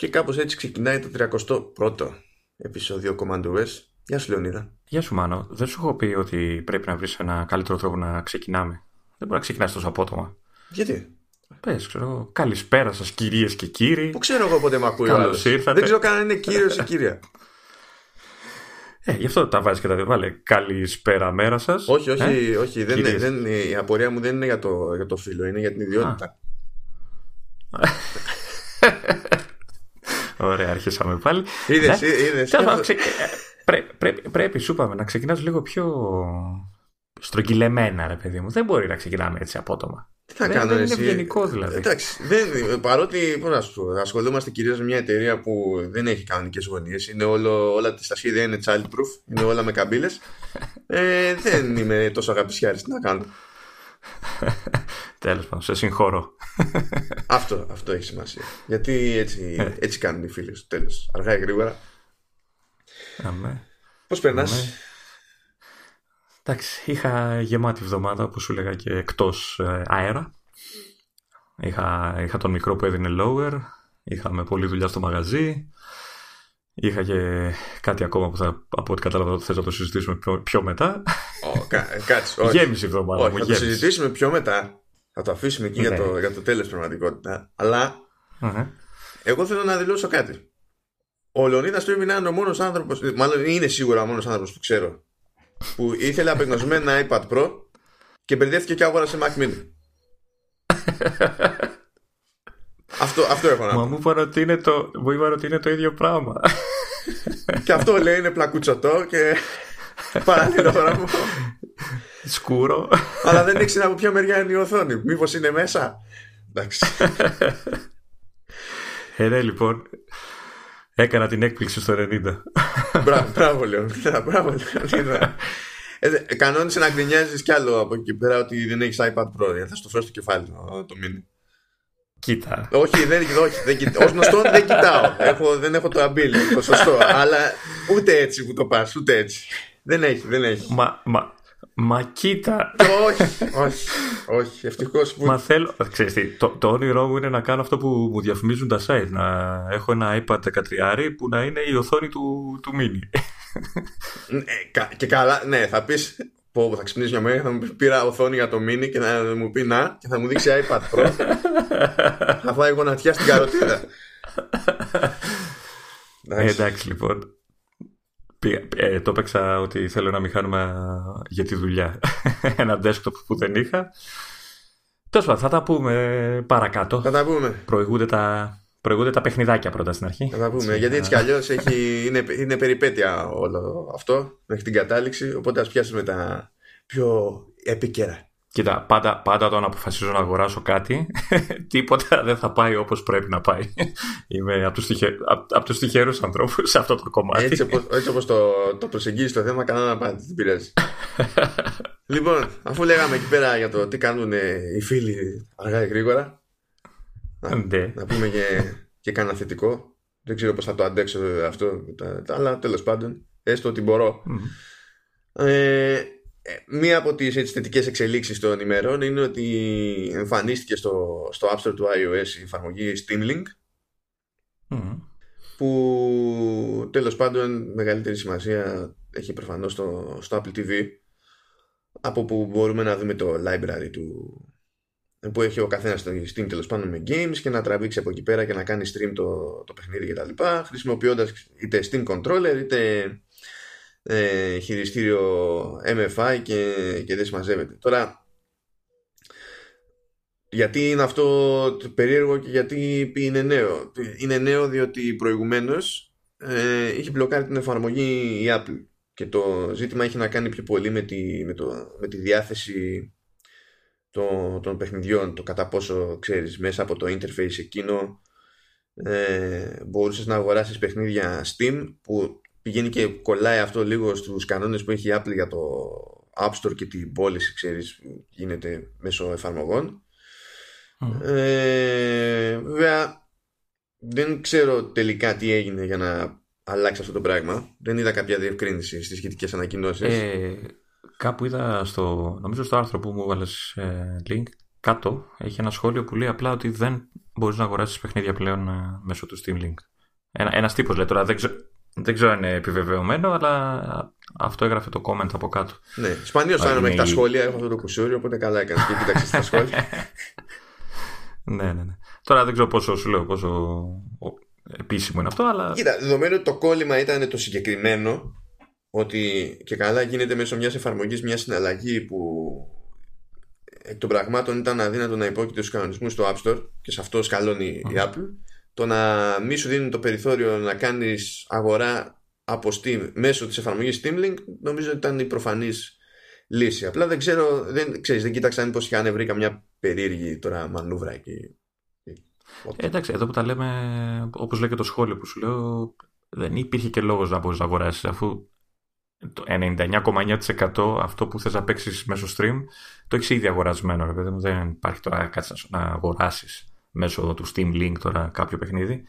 Και κάπως έτσι ξεκινάει το 31ο επεισόδιο Command OS. Γεια σου Λεωνίδα. Γεια σου Μάνο. Δεν σου έχω πει ότι πρέπει να βρεις ένα καλύτερο τρόπο να ξεκινάμε. Δεν μπορεί να ξεκινάς τόσο απότομα. Γιατί; Πες, ξέρω, καλησπέρα σας κυρίες και κύριοι. Πού ξέρω εγώ πότε με ακούει ο Καλώς άλλος. ήρθατε. Δεν ξέρω καν αν είναι κύριος ή κυρία. Ε, γι' αυτό τα βάζεις και τα δύο. Βάλε καλησπέρα μέρα σας. όχι, όχι, Ε; όχι. Δεν, είναι- Κυρίες. δεν, η απορία μου δεν είναι για το, για το φίλο, είναι για την ιδιότητα. Ωραία, αρχίσαμε πάλι. Είδες, Ναι. είδες. Τέλος πάντων, ξε- ε, πρέ- πρέπει, πρέπει, σου είπαμε, να ξεκινάς λίγο πιο στρογγυλεμένα, ρε παιδί μου. Δεν μπορεί να ξεκινάμε έτσι απότομα. Τι θα δεν- κάνω δεν εσύ; είναι ευγενικό, δηλαδή. Εντάξει, δεν, παρότι πώς να σου πω, ασχολούμαστε κυρίως με μια εταιρεία που δεν έχει κανονικές γωνίες, είναι όλο, όλα τα σχέδια είναι childproof, είναι όλα με καμπύλες. Ε, δεν είμαι τόσο αγαπησιάρης, τι να κάνω. Τέλος πάντων, σε συγχωρώ. αυτό, αυτό έχει σημασία. Γιατί έτσι, Ε. έτσι κάνουν οι φίλοι στο τέλος. Αργά ή γρήγορα. Αμέ. Πώς περνάς; Ναι. Εντάξει, είχα γεμάτη εβδομάδα, όπως σου έλεγα, και εκτός ε, αέρα. Είχα, είχα τον μικρό που έδινε lower, είχαμε πολλή δουλειά στο μαγαζί, είχα και κάτι ακόμα που θα, από ό,τι κατάλαβα θες να το συζητήσουμε πιο, πιο μετά. Ω, κα- Κάτσε, όχι. Γέμισε η εβδομάδα Όχι, μου, θα το γέμισε. συζητήσουμε πιο μετά. Θα το αφήσουμε εκεί για, Ναι. το, για το τέλος πραγματικότητα. Αλλά Αχα. Εγώ θέλω να δηλώσω κάτι. Ο Λεωνίδας πρέπει να είναι ο μόνος άνθρωπο, μάλλον είναι σίγουρα ο μόνος άνθρωπος που ξέρω, που ήθελε απεγνωσμένο ένα iPad Pro και μπερδεύτηκε και αγόρασε Mac Mini. αυτό, αυτό έχω να Μα πω. μου είπαν ότι είναι το, μου είπαν ότι είναι το ίδιο πράγμα. και αυτό λέει είναι πλακούτσοτό και παράλληλο πράγμα. Σκούρο. Αλλά δεν ήξερα από ποια μεριά είναι η οθόνη. Μήπως είναι μέσα; Εντάξει. Ε, ναι, λοιπόν, έκανα την έκπληξη στο 90. μπράβο, μπράβο, Λεωνίδα. Μπράβο, Λεωνίδα. Ε, δε- κανόνισε να γκρινιάζεις κι άλλο από εκεί πέρα ότι δεν έχεις iPad Pro. γιατί Θα στο φέρω στο κεφάλι το, το mini. Κοίτα. όχι, δεν, όχι, δεν, κοιτάω. Ως γνωστόν δεν κοιτάω. Έχω, δεν έχω το αμπίλ, το σωστό. αλλά ούτε έτσι που το πας, ούτε έτσι. Δεν έχει, δεν έχει. Μα, μα, μα κοίτα, όχι, όχι, όχι. Ευτυχώς που. Μα θέλω. Ξέρεις τι, το, το όνειρό μου είναι να κάνω αυτό που μου διαφημίζουν τα site. Να έχω ένα iPad 13 που να είναι η οθόνη του, του mini. Ναι, κα- και καλά, ναι, θα πεις. Πω, πω, θα ξυπνήσεις μια μέρα, θα μου πεις πήρα οθόνη για το mini και θα μου πει να και θα μου δείξει iPad Pro. θα φάει γονατιά στην καροτίδα. Ε, Εντάξει. εντάξει λοιπόν. Πήγα- ε, το έπαιξα ότι θέλω ένα μηχάνημα για τη δουλειά. ένα desktop που δεν είχα. Τέλος πάντων, θα τα πούμε παρακάτω. Θα τα πούμε. Προηγούνται τα, προηγούνται τα παιχνιδάκια πρώτα στην αρχή. Θα τα πούμε. Γιατί έτσι κι αλλιώς είναι, είναι περιπέτεια όλο αυτό μέχρι την κατάληξη. Οπότε ας πιάσουμε τα πιο επίκαιρα. Κοίτα, πάντα, πάντα όταν αποφασίζω να αγοράσω κάτι, τίποτα δεν θα πάει όπως πρέπει να πάει. Είμαι από τους, τυχε... απ' απ' τους τυχερούς ανθρώπους σε αυτό το κομμάτι. Έτσι, όπως, έτσι όπως το, το προσεγγίζεις το θέμα, κανένα απάντηση δεν πειράζει. λοιπόν, αφού λέγαμε εκεί πέρα για το τι κάνουν οι φίλοι αργά ή γρήγορα, να, Ναι. να πούμε και, και κανένα θετικό. Δεν ξέρω πώς θα το αντέξω αυτό, τα, τα, αλλά τέλος πάντων, έστω ότι μπορώ. Μμ. Ε, ε, μία από τις έτσι, θετικές εξελίξεις των ημερών είναι ότι εμφανίστηκε στο, στο App Store του iOS η εφαρμογή Steam Link Μμ. που τέλος πάντων μεγαλύτερη σημασία έχει προφανώς στο, στο Apple TV από που μπορούμε να δούμε το library του που έχει ο καθένας στο Steam τέλος πάντων με games και να τραβήξει από εκεί πέρα και να κάνει stream το, το παιχνίδι και τα λοιπά χρησιμοποιώντας είτε Steam Controller είτε ε, χειριστήριο MFI και, και δεν συμμαζεύεται τώρα γιατί είναι αυτό το περίεργο και γιατί είναι νέο. Είναι νέο διότι προηγουμένως ε, είχε μπλοκάρει την εφαρμογή η Apple και το ζήτημα έχει να κάνει πιο πολύ με τη, με το, με τη διάθεση των, των παιχνιδιών το κατά πόσο ξέρεις μέσα από το interface εκείνο ε, μπορούσες να αγοράσεις παιχνίδια Steam που πηγαίνει και κολλάει αυτό λίγο στους κανόνες που έχει η Apple για το App Store και την πώληση ξέρεις που γίνεται μέσω εφαρμογών Μμ. ε, βέβαια δεν ξέρω τελικά τι έγινε για να αλλάξει αυτό το πράγμα. Δεν είδα κάποια διευκρίνηση στις σχετικές ανακοινώσεις. Ε, κάπου είδα στο, νομίζω στο άρθρο που μου έβαλες ε, link, κάτω έχει ένα σχόλιο που λέει απλά ότι δεν μπορείς να αγοράσεις παιχνίδια πλέον ε, μέσω του Steam Link. Ένα, ένας τύπος λέει τώρα, δεν, ξέρω, δεν ξέρω αν είναι επιβεβαιωμένο, αλλά αυτό έγραφε το comment από κάτω. Ναι, σπανίως θα μέχρι τα σχόλια, έχω αυτό το κουσούριο, οπότε καλά έκανες και κοίταξες τα σχόλια. ναι, ναι, ναι. Τώρα δεν ξέρω πόσο σου λέω, πόσο επίσημο είναι αυτό, αλλά. Κοίτα, δεδομένου ότι το κόλλημα ήταν το συγκεκριμένο, ότι και καλά γίνεται μέσω μιας εφαρμογής μιας συναλλαγή που εκ των πραγμάτων ήταν αδύνατο να υπόκειται στους κανονισμούς στο App Store και σε αυτό σκαλώνει η Apple. Το να μη σου δίνει το περιθώριο να κάνεις αγορά από Steam μέσω της εφαρμογής Steam Link νομίζω ότι ήταν η προφανής λύση. Απλά δεν ξέρω, δεν, ξέρεις, δεν κοίταξα αν πως είχαν βρει καμιά περίεργη τώρα μανούβρα εκεί. Ε, εντάξει, εδώ που τα λέμε, όπως λέει και το σχόλιο που σου λέω, δεν υπήρχε και λόγος να μπορείς να αγοράσεις αφού το 99,9% αυτό που θες να παίξεις μέσω stream το έχεις ήδη αγορασμένο. Ρε, παιδί δεν υπάρχει τώρα κάτι να αγοράσεις μέσω του Steam Link τώρα κάποιο παιχνίδι.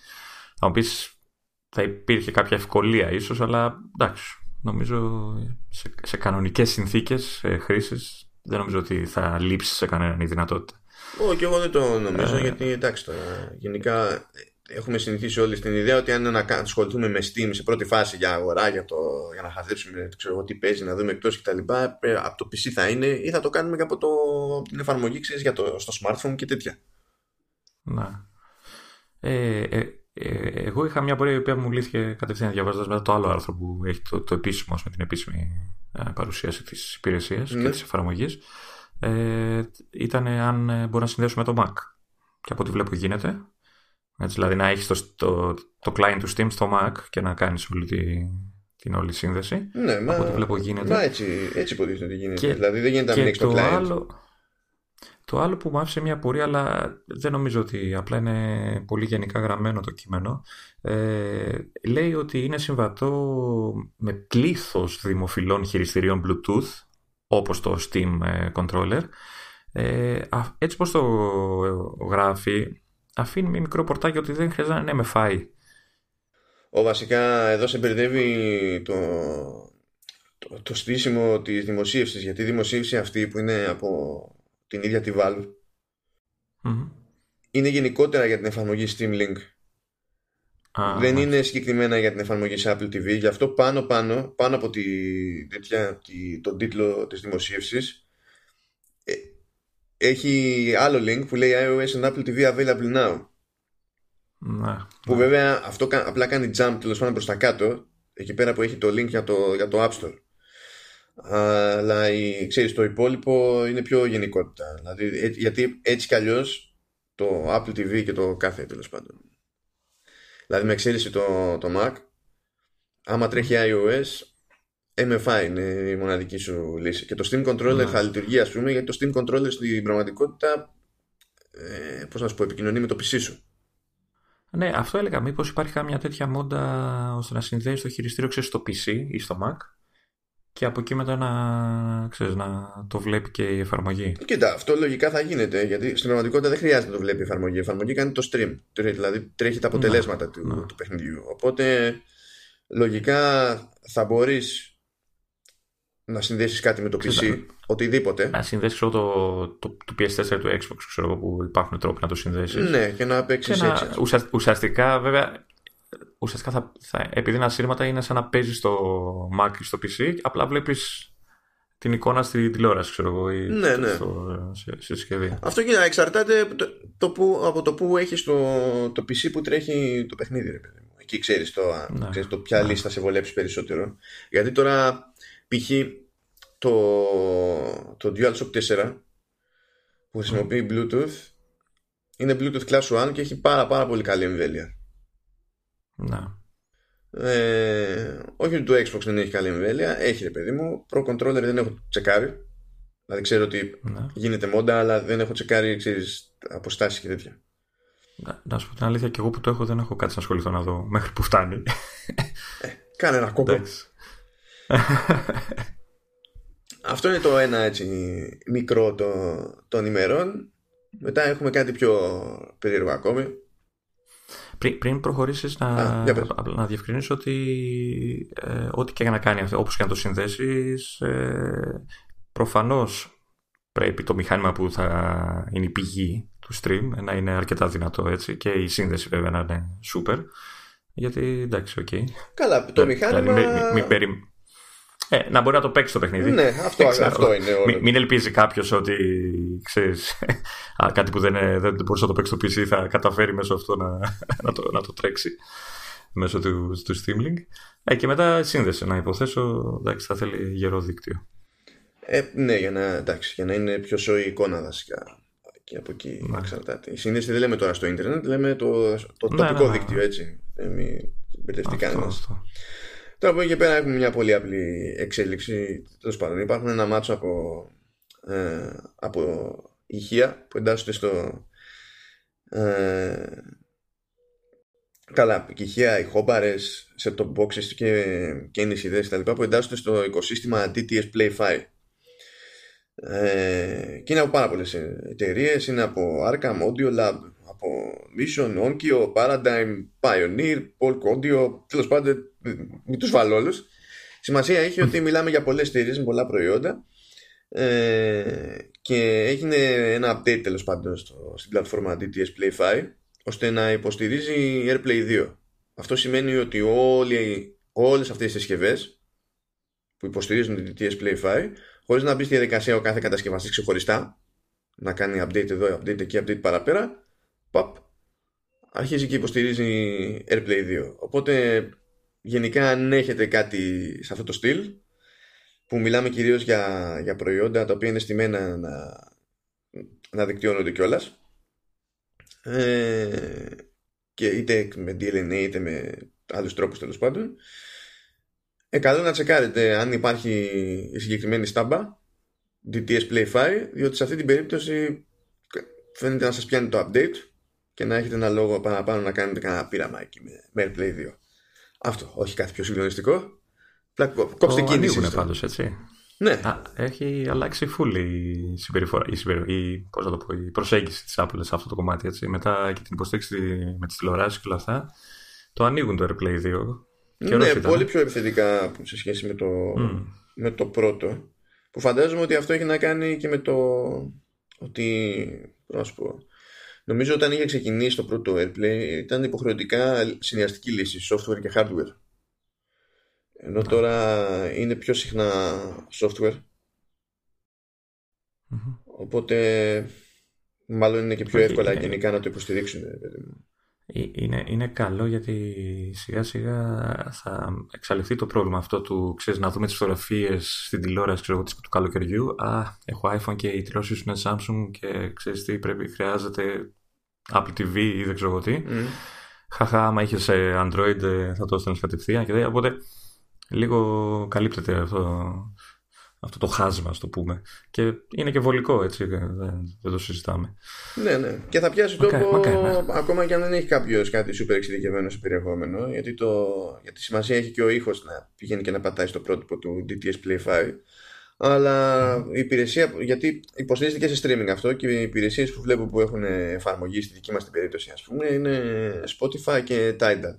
Θα μου πεις θα υπήρχε κάποια ευκολία ίσως, αλλά εντάξει, νομίζω σε, σε κανονικές συνθήκες ε, χρήσης δεν νομίζω ότι θα λείψει σε κανέναν η δυνατότητα. Όχι, και εγώ δεν το νομίζω, ε... γιατί εντάξει τώρα, γενικά έχουμε συνηθίσει όλοι στην ιδέα ότι αν να ασχοληθούμε με Steam σε πρώτη φάση για αγορά, για, το, για να χαζέψουμε ξέρω, τι παίζει, να δούμε εκτός κτλ. Ε, από το PC θα είναι ή θα το κάνουμε και από το, την εφαρμογή ξέρεις, για το, στο smartphone και τέτοια. Να. Ε, ε, ε, εγώ είχα μια πορεία η οποία μου λύθηκε κατευθείαν διαβάζοντας μετά το άλλο άρθρο που έχει το, το επίσημο με την επίσημη ε, παρουσίαση της υπηρεσίας ναι. και της εφαρμογής. Ε, ήταν αν ε, μπορεί να συνδέσουμε το Mac. Και από ό,τι βλέπω γίνεται. Έτσι, δηλαδή να έχεις το, το, το client του Steam στο Mac και να κάνεις όλη τη, την όλη σύνδεση. Ναι, από ό,τι βλέπω γίνεται. Μα έτσι, έτσι υποτίθεται ότι γίνεται. Και, δηλαδή δεν γίνεται να μην το client. Άλλο, το άλλο που μου άφησε μια πορεία, αλλά δεν νομίζω ότι απλά είναι πολύ γενικά γραμμένο το κείμενο, ε, λέει ότι είναι συμβατό με πλήθος δημοφιλών χειριστηρίων Bluetooth, όπως το Steam ε, Controller. Ε, έτσι πως το γράφει, αφήνει μια μικρό πορτάκι ότι δεν χρειάζεται να είναι MFI. Ο βασικά εδώ σε μπερδεύει το, το, το στήσιμο της δημοσίευσης, γιατί η δημοσίευση αυτή που είναι από την ίδια τη Valve. Είναι γενικότερα για την εφαρμογή Steam Link. Δεν είναι συγκεκριμένα για την εφαρμογή σε Apple TV γι' αυτό πάνω πάνω πάνω από τη, τέτοια, τη, τον τίτλο της δημοσίευσης ε, έχει άλλο link που λέει iOS and Apple TV available now. Να, που βέβαια αυτό απλά κάνει jump τέλος πάντων προς τα κάτω εκεί πέρα που έχει το link για το, για το App Store αλλά η, ξέρεις, το υπόλοιπο είναι πιο γενικότητα. Δηλαδή, γιατί έτσι κι αλλιώς το Apple TV και το κάθε τέλος πάντων. Δηλαδή με εξαίρεση το, το Mac, άμα τρέχει iOS, MFI είναι η μοναδική σου λύση. Και το Steam Controller ναι. θα λειτουργεί, ας πούμε, γιατί το Steam Controller στην πραγματικότητα, ε, πώς να σου πω, επικοινωνεί με το PC σου. Ναι, αυτό έλεγα. Μήπως υπάρχει κάμια τέτοια μόντα ώστε να συνδέεις το χειριστήριο ξέρεις, στο PC ή στο Mac; Και από εκεί μετά να, ξέρεις, να το βλέπει και η εφαρμογή. Κοίτα, αυτό λογικά θα γίνεται γιατί στην πραγματικότητα δεν χρειάζεται να το βλέπει η εφαρμογή. Η εφαρμογή κάνει το stream, δηλαδή τρέχει τα αποτελέσματα του, ναι. του παιχνιδιού. Οπότε λογικά θα μπορείς να συνδέσεις κάτι με το PC, οτιδήποτε. Να συνδέσεις το, το, το, PS4 του Xbox, ξέρω που υπάρχουν τρόποι να το συνδέσεις. Ναι, και να παίξεις έτσι. Ουσιαστικά, βέβαια, ουσιαστικά θα, θα, επειδή είναι ασύρματα είναι σαν να παίζεις στο Mac ή στο PC, απλά βλέπεις την εικόνα στη τηλεόραση, ξέρω εγώ, ή ναι, ναι. Στο, στη συσκευή. Αυτό και εξαρτάται το, το που, από το που έχεις το, το PC που τρέχει το παιχνίδι, ρε παιδί μου. Εκεί ξέρεις το, ναι. ξέρεις το ποια ναι. λίστα σε βολέψει περισσότερο. Γιατί τώρα, π.χ. το, το DualShock 4 που χρησιμοποιεί Bluetooth είναι Bluetooth Class 1 και έχει πάρα πάρα πολύ καλή εμβέλεια. Να. Ε, όχι ότι το Xbox δεν έχει καλή εμβέλεια. Έχει ρε παιδί μου. Pro Controller δεν έχω τσεκάρει. Δηλαδή ξέρω ότι να. γίνεται μόντα, αλλά δεν έχω τσεκάρει ξέρεις, αποστάσεις και τέτοια. Να, να σου πω την αλήθεια, και εγώ που το έχω δεν έχω κάτι να ασχοληθώ να δω μέχρι που φτάνει. Ε, κάνε ένα κόκκο. Αυτό είναι το ένα έτσι μικρό το, των ημερών. Μετά έχουμε κάτι πιο περίεργο ακόμη. Πριν, πριν προχωρήσεις να, να διευκρινίσω ότι ε, ό,τι και να κάνει αυτό, όπως και να το συνδέσεις, ε, προφανώς πρέπει το μηχάνημα που θα είναι η πηγή του stream να είναι αρκετά δυνατό έτσι και η σύνδεση βέβαια να είναι super. Γιατί εντάξει, OK. Okay. Καλά, το μηχάνημα. Μην περι... ε, να μπορεί να το παίξει το παιχνίδι. Ναι, αυτό, αυτό είναι. Όλο. Μην, μην ελπίζει κάποιος ότι ξέρεις, κάτι που δεν, δεν μπορούσε να το παίξει το PC θα καταφέρει μέσω αυτό να, να, το, να το τρέξει μέσω του, του Steam Link. Ε, και μετά σύνδεση να υποθέσω. Εντάξει, θα θέλει γερό δίκτυο. Ε, ναι, για να, εντάξει, για να είναι πιο σοή εικόνα βασικά. Και από εκεί ναι. εξαρτάται. Η σύνδεση δεν λέμε τώρα στο ίντερνετ, λέμε το, το ναι, τοπικό ναι, ναι, δίκτυο έτσι. Ε, μην μπερδευτεί κανένας. Τώρα από εκεί και πέρα έχουμε μια πολύ απλή εξέλιξη. Τέλος πάντων, υπάρχουν ένα μάτσο από, ε, από ηχεία που εντάσσονται στο. Ε, καλά, ηχεία, ηχόμπαρε, σε top boxes και, και ιδέες κτλ. που εντάσσονται στο οικοσύστημα DTS Play 5. Ε, και είναι από πάρα πολλές εταιρείες. Είναι από Arkham Audio Lab, από Mission, Onkyo, Paradigm, Pioneer, Polk Audio. Τέλος πάντων, μην τους βάλω όλους. Σημασία έχει ότι μιλάμε για πολλές εταιρείε με πολλά προϊόντα. Ε, και έγινε ένα update τέλος πάντων στο, στην πλατφόρμα DTS Play 5 ώστε να υποστηρίζει AirPlay 2. Αυτό σημαίνει ότι όλοι, όλες αυτές τις συσκευές που υποστηρίζουν την DTS Play 5 χωρίς να μπει στη διαδικασία ο κάθε κατασκευαστής ξεχωριστά να κάνει update εδώ, update εκεί, update παραπέρα παπ, αρχίζει και υποστηρίζει AirPlay 2 οπότε γενικά αν έχετε κάτι σε αυτό το στυλ που μιλάμε κυρίως για, για προϊόντα τα οποία είναι στημένα να, να δικτυώνονται κιόλας. Ε, και είτε με DLNA είτε με άλλους τρόπους τέλος πάντων ε, καλό να τσεκάρετε αν υπάρχει η συγκεκριμένη στάμπα DTS Play 5 διότι σε αυτή την περίπτωση φαίνεται να σας πιάνει το update και να έχετε ένα λόγο παραπάνω να κάνετε κανένα πείραμα εκεί με AirPlay 2 αυτό, όχι κάτι πιο συγκλονιστικό κόψτε κίνηση είναι πάντως έτσι ναι. Α, έχει αλλάξει full η συμπεριφορά, η, συμπεριφορά, η, πώς το πω, η προσέγγιση της Apple σε αυτό το κομμάτι. Έτσι. Μετά και την υποστήριξη με τις τηλεοράσεις και όλα αυτά, το ανοίγουν το AirPlay 2 ναι, πολύ πιο επιθετικά σε σχέση με το, με το πρώτο. Που φαντάζομαι ότι αυτό έχει να κάνει και με το ότι. Πώς πω. Νομίζω όταν είχε ξεκινήσει το πρώτο AirPlay ήταν υποχρεωτικά συνδυαστική λύση, software και hardware. Ενώ τώρα είναι πιο συχνά software. Οπότε μάλλον είναι και πιο εύκολα γενικά να το υποστηρίξουν. Ε, είναι, είναι καλό γιατί σιγά σιγά θα εξαλειφθεί το πρόβλημα αυτό του ξέρεις, να δούμε τις φωτογραφίες στην τηλεόραση ξέρω, του καλοκαιριού α, έχω iPhone και η τηλεόραση σου είναι Samsung και ξέρεις τι πρέπει, χρειάζεται Apple TV ή δεν ξέρω τι mm. χαχά άμα είχες Android ε, θα το έστελνες κατευθείαν και οπότε λίγο καλύπτεται αυτό αυτό το χάσμα, ας το πούμε. Και είναι και βολικό, έτσι. Δεν, δεν το συζητάμε. Ναι, ναι. Και θα πιάσει τόπο ναι. ακόμα και αν δεν έχει κάποιος κάτι σούπερ εξειδικευμένο σε περιεχόμενο. Γιατί, το, γιατί σημασία έχει και ο ήχος να πηγαίνει και να πατάει στο πρότυπο του DTS Play 5. Αλλά η υπηρεσία, γιατί υποστηρίζεται και σε streaming αυτό και οι υπηρεσίες που βλέπω που έχουν εφαρμογή στη δική μας την περίπτωση, ας πούμε, είναι Spotify και Tidal.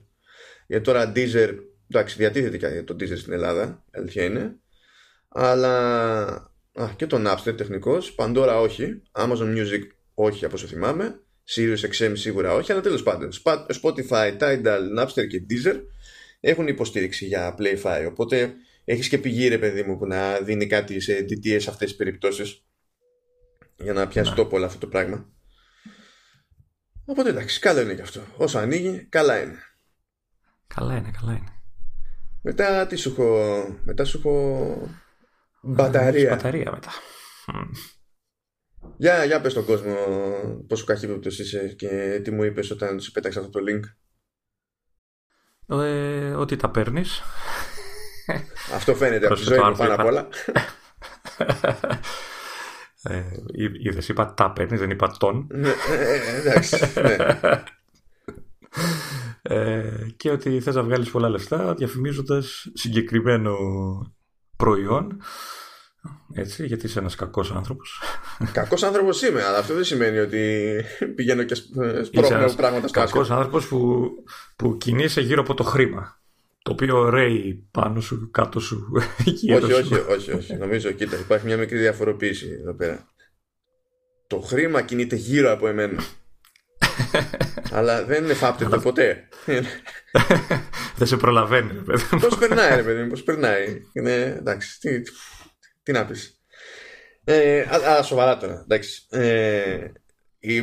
Γιατί τώρα Deezer, εντάξει, διατίθεται και το Deezer στην Ελλάδα, αλήθεια είναι αλλά α, και το Napster τεχνικός Pandora όχι, Amazon Music όχι από όσο θυμάμαι Sirius XM σίγουρα όχι αλλά τέλος πάντων Spotify, Tidal, Napster και Deezer έχουν υποστήριξη για Play 5 οπότε έχεις και πηγή ρε παιδί μου που να δίνει κάτι σε DTS σε αυτές τις περιπτώσεις για να πιάσει τόπο όλο αυτό το πράγμα. Οπότε εντάξει καλό είναι και αυτό. Όσο ανοίγει καλά είναι. Καλά είναι καλά είναι. Μετά τι σου έχω μετά σου έχω Μπαταρία. Μπαταρία μετά. Για, για πες στον κόσμο πόσο καχύποπτος είσαι και τι μου είπες όταν σου πέταξα αυτό το link. Ε, ότι τα παίρνεις. Αυτό φαίνεται από τη ζωή μου πάνω απ' όλα. Ε, είδες, είπα τα παίρνεις, δεν είπα τον. Ναι, ε, ε, εντάξει, ναι. Ε, και ότι θες να βγάλεις πολλά λεφτά διαφημίζοντας συγκεκριμένο προϊόν. Έτσι, γιατί είσαι ένας κακός άνθρωπος. Κακός άνθρωπος είμαι, αλλά αυτό δεν σημαίνει ότι πηγαίνω και σπρώχνω πράγματα στο Κακός άνθρωπος που, που κινείσαι γύρω από το χρήμα. Το οποίο ρέει πάνω σου, κάτω σου, γύρω όχι, όχι, όχι, όχι. Νομίζω, κοίτα, υπάρχει μια μικρή διαφοροποίηση εδώ πέρα. Το χρήμα κινείται γύρω από εμένα. Αλλά δεν είναι φάπτετο ποτέ. δεν σε προλαβαίνει, ρε παιδί. Πώς περνάει, ρε παιδί, πώς περνάει. Είναι, εντάξει, τι, τι να πεις. Ε, αλλά σοβαρά τώρα. Εντάξει. Ε, η,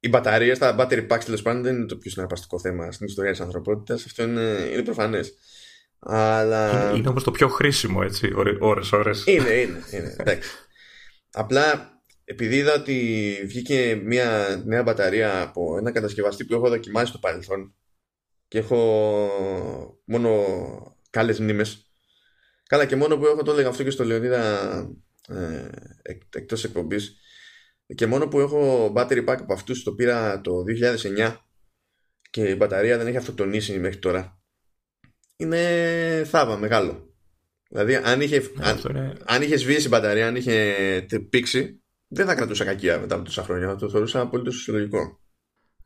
η μπαταρία στα battery packs τέλος πάντων δεν είναι το πιο συναρπαστικό θέμα στην ιστορία της ανθρωπότητας. Αυτό είναι, είναι προφανές. Αλλά... Είναι, είναι όμως το πιο χρήσιμο, έτσι, ώρες, ώρες. Είναι, είναι, είναι. Εντάξει. Απλά επειδή είδα ότι βγήκε μια νέα μπαταρία από ένα κατασκευαστή που έχω δοκιμάσει στο παρελθόν και έχω μόνο κάλες μνήμες. Καλά και μόνο που έχω το έλεγα αυτό και στο Λεωνίδα ε, εκτός εκπομπής και μόνο που έχω battery pack από αυτούς το πήρα το 2009 και η μπαταρία δεν έχει αυτοκτονήσει μέχρι τώρα. Είναι θάβα μεγάλο. Δηλαδή αν είχε, αν, αν είχες σβήσει η μπαταρία αν είχε πήξει δεν θα κρατούσα κακία μετά από τόσα χρόνια. Θα το θεωρούσα απολύτως φυσιολογικό.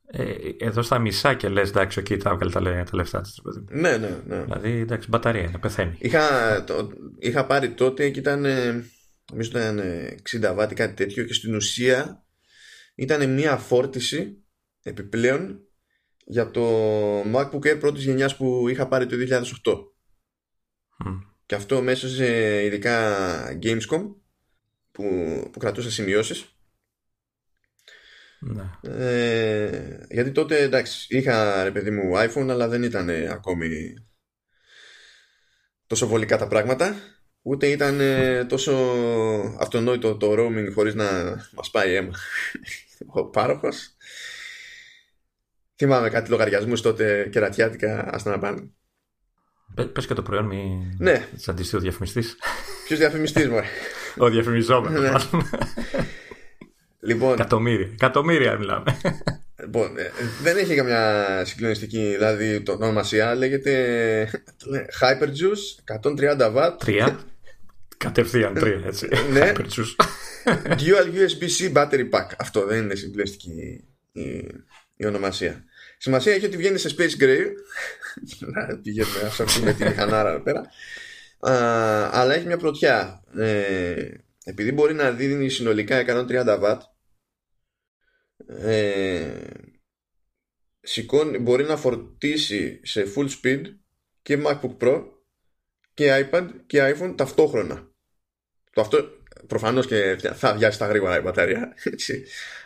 Ε, εδώ στα μισά και λες, εντάξει, εκεί τα έβγαλε τα, τα λεφτά της. Ναι, ναι, ναι. Δηλαδή, εντάξει, μπαταρία είναι, πεθαίνει. Είχα, το, είχα πάρει τότε και ήταν, νομίζω ήταν 60 βάτι, κάτι τέτοιο, και στην ουσία ήταν μια φόρτιση επιπλέον για το MacBook Air πρώτης γενιάς που είχα πάρει το 2008. Mm. Και αυτό μέσα σε ειδικά Gamescom που, που κρατούσα σημειώσεις ναι. ε, γιατί τότε εντάξει είχα ρε παιδί μου iPhone αλλά δεν ήταν ακόμη τόσο βολικά τα πράγματα ούτε ήταν τόσο αυτονόητο το roaming χωρίς να μας πάει αίμα ο πάροχος θυμάμαι κάτι λογαριασμούς τότε κερατιάτικα ας να πάνε Πε και το προϊόν, μη. Ναι. Τη ο διαφημιστής. Ποιος διαφημιστής, μου. ο διαφημιζόμενος. Ναι. λοιπόν. Εκατομμύρια. Εκατομμύρια μιλάμε. Λοιπόν, ε, δεν έχει καμιά συγκλονιστική δηλαδή το ονομασία. Λέγεται Hyperjuice 130 W. Τρία. Κατευθείαν τρία, έτσι. ναι. Dual USB-C battery pack. Αυτό δεν είναι συγκλονιστική η, η ονομασία. Σημασία έχει ότι βγαίνει σε Space Gray. να πηγαίνουμε να ψάξουμε τη μηχανάρα εδώ πέρα. Αλλά έχει μια πρωτιά. Ε, επειδή μπορεί να δίνει συνολικά 130 W, ε, σηκώνει, μπορεί να φορτίσει σε full speed και MacBook Pro και iPad και iPhone ταυτόχρονα. Το αυτό προφανώς και θα βιάσει τα γρήγορα η μπαταρία.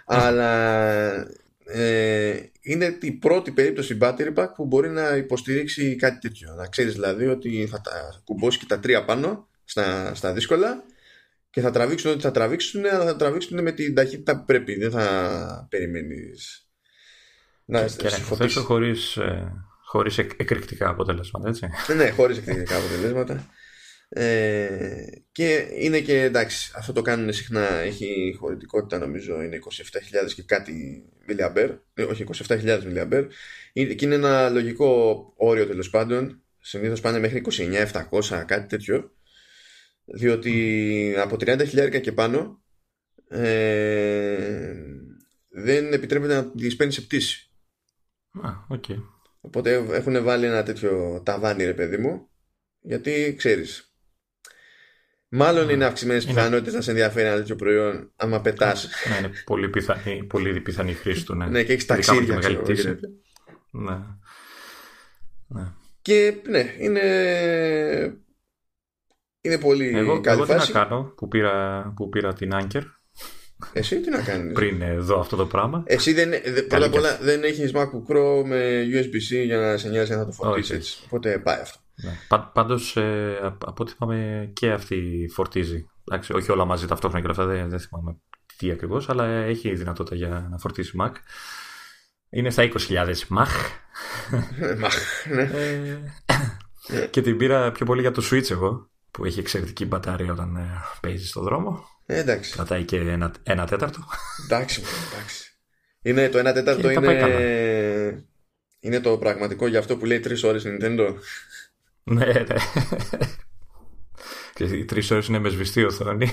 Αλλά ε, είναι η πρώτη περίπτωση battery pack που μπορεί να υποστηρίξει κάτι τέτοιο. Να ξέρεις δηλαδή ότι θα τα κουμπώσεις και τα τρία πάνω στα, στα δύσκολα και θα τραβήξουν ό,τι θα τραβήξουν, αλλά θα τραβήξουν με την ταχύτητα που πρέπει. Δεν θα περιμένεις να και, και χωρίς, ε, χωρίς εκρηκτικά αποτελέσματα, έτσι; ναι, χωρίς εκρηκτικά αποτελέσματα. Ε, και είναι και εντάξει, αυτό το κάνουν συχνά. Έχει χωρητικότητα, νομίζω, είναι 27.000 και κάτι μιλιαμπέρ. Ε, όχι, 27.000 μιλιαμπέρ. Και είναι ένα λογικό όριο τέλος πάντων. Συνήθως πάνε μέχρι 29.700, κάτι τέτοιο. Διότι από 30.000 και πάνω ε, δεν επιτρέπεται να τις παίρνεις σε πτήση. Α, okay. Οπότε έχουν βάλει ένα τέτοιο ταβάνι, ρε παιδί μου, γιατί ξέρεις, Μάλλον είναι αυξημένες πιθανότητες να σε ενδιαφέρει ένα τέτοιο προϊόν άμα πετάς. Ναι, είναι πολύ πιθανή, πολύ πιθανή χρήση του. Ναι, ναι και έχεις ταξίδια. Και ξέρω, ναι. ναι. Και ναι, είναι. Είναι πολύ εγώ, καλή εγώ φάση. τι να κάνω που πήρα, που πήρα την Anker. Εσύ τι να κάνεις; Πριν δω αυτό το πράγμα. Εσύ δεν, πρώτα απ' όλα δεν έχεις MacBook Pro με USB-C για να σε νοιάζει να το φορτίσεις. Οπότε πάει αυτό. Ναι. πάντως ε, από ό,τι θυμάμαι και αυτή φορτίζει. Εντάξει, όχι όλα μαζί ταυτόχρονα και όλα αυτά, δεν, δεν θυμάμαι τι ακριβώς, αλλά έχει δυνατότητα για να φορτίσει Mac. Είναι στα 20.000 Mach. Mach, ναι. Ε, και την πήρα πιο πολύ για το Switch εγώ, που έχει εξαιρετική μπαταρία όταν ε, παίζει στον δρόμο. Ε, εντάξει. Κρατάει και ένα, ένα τέταρτο. Εντάξει, εντάξει. Είναι, το ένα τέταρτο είναι, είναι το πραγματικό για αυτό που λέει τρεις ώρες Nintendo. Ναι, ναι. Και οι τρεις ώρες είναι με σβηστή οθόνη,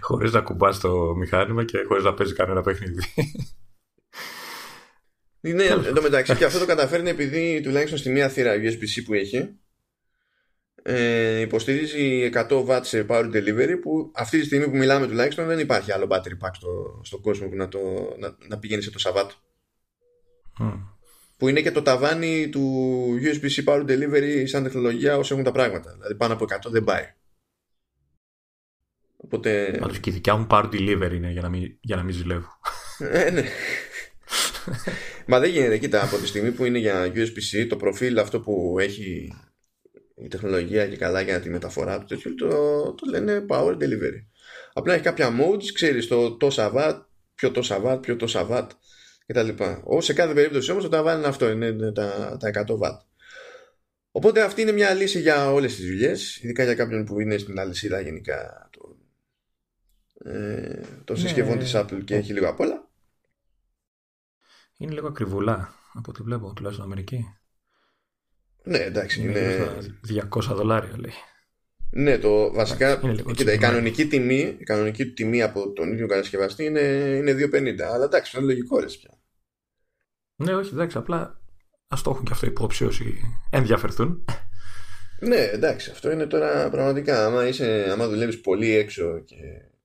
χωρίς να κουμπάς το μηχάνημα και χωρίς να παίζει κανένα παιχνίδι. Ναι, εν τω μεταξύ και αυτό το καταφέρνει επειδή τουλάχιστον στη μία θύρα USB-C που έχει ε, υποστηρίζει 100 W σε power delivery που αυτή τη στιγμή που μιλάμε τουλάχιστον δεν υπάρχει άλλο battery pack στο, στο κόσμο που να, το, να, να πηγαίνει σε το Σαββάτο. Που είναι και το ταβάνι του USB-C power delivery σαν τεχνολογία όσο έχουν τα πράγματα. Δηλαδή πάνω από 100 δεν πάει. Οπότε... Πάντως και η δικιά μου power delivery είναι για να μην, για να μην ζηλεύω. ε, ναι. Μα δεν γίνεται, κοίτα, από τη στιγμή που είναι για USB-C, το προφίλ αυτό που έχει η τεχνολογία και καλά για τη μεταφορά του τέτοιου, το, το λένε power delivery. Απλά έχει κάποια modes, ξέρεις το τόσα watt, πιο τόσα watt, πιο τόσα watt κτλ. Σε κάθε περίπτωση όμως το ταβάνι είναι αυτό, είναι τα, τα 100 watt. Οπότε αυτή είναι μια λύση για όλες τις δουλειές, ειδικά για κάποιον που είναι στην αλυσίδα γενικά των, ε, το ναι, συσκευών της Apple και έχει λίγο απ' όλα. Είναι λίγο ακριβουλά από ό,τι βλέπω, τουλάχιστον Αμερική. Ναι, εντάξει. Είναι, 200 δολάρια λέει. Ναι, το βασικά. κοίτα, η κανονική, τιμή, η κανονική τιμή από τον ίδιο κατασκευαστή είναι, είναι 2,50. Αλλά εντάξει, είναι λογικό ρε πια. Ναι, όχι, εντάξει, απλά ας το έχουν και αυτό υπόψη όσοι ενδιαφερθούν. Ναι, εντάξει, αυτό είναι τώρα πραγματικά. Άμα, είσαι, άμα δουλεύεις πολύ έξω και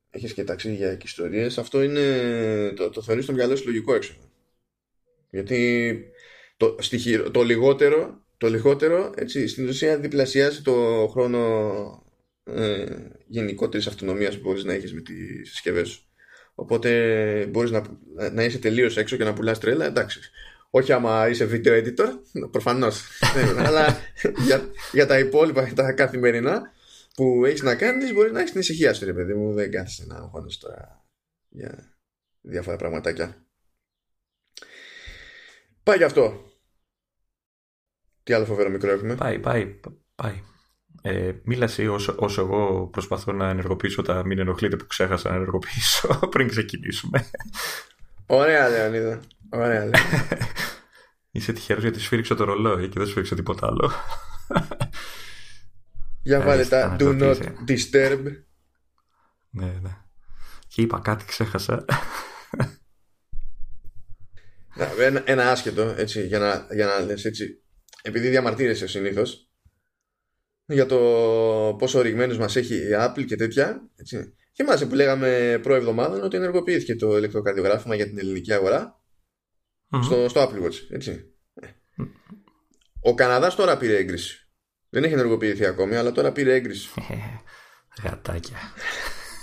έχεις και ταξίδια και ιστορίες, αυτό είναι. Το, το θεωρείς στο μυαλό σου λογικό έξω. Γιατί το, το λιγότερο το λιγότερο έτσι, στην ουσία διπλασιάζει το χρόνο ε, γενικότερης αυτονομίας που μπορείς να έχεις με τις συσκευές σου. Οπότε μπορείς να, να είσαι τελείως έξω και να πουλάς τρέλα, εντάξει. Όχι άμα είσαι video editor, προφανώς. Ναι, αλλά για, για τα υπόλοιπα, τα καθημερινά που έχεις να κάνεις, μπορείς να έχεις την ησυχία σου, ρε παιδί μου. Δεν κάθεσαι να αγχώνεσαι τώρα για διάφορα πραγματάκια. Πάει γι' αυτό. Τι άλλο φοβερό μικρό έχουμε. Πάει, πάει, πάει. Ε, μίλα εσύ όσο, όσο, εγώ προσπαθώ να ενεργοποιήσω τα μην ενοχλείτε που ξέχασα να ενεργοποιήσω πριν ξεκινήσουμε. Ωραία, Λεωνίδα. Ωραία, Λεωνίδα. Είσαι τυχερός γιατί σφίριξε το ρολόι και δεν σφίριξε τίποτα άλλο. Για βάλε τα do not disturb. Ναι, ναι. Και είπα κάτι, ξέχασα. Ένα, ένα άσχετο, έτσι, για να, για να λες έτσι επειδή διαμαρτύρεσαι συνήθως για το πόσο οριγμένου μας έχει η Apple και τέτοια. Έτσι. Θυμάσαι που λέγαμε προεβδομάδων ότι ενεργοποιήθηκε το ηλεκτροκαρδιογράφημα για την ελληνική στο, στο Apple Watch. Έτσι. Ο Καναδάς τώρα πήρε έγκριση. Δεν έχει ενεργοποιηθεί ακόμη, αλλά τώρα πήρε έγκριση. Γατάκια.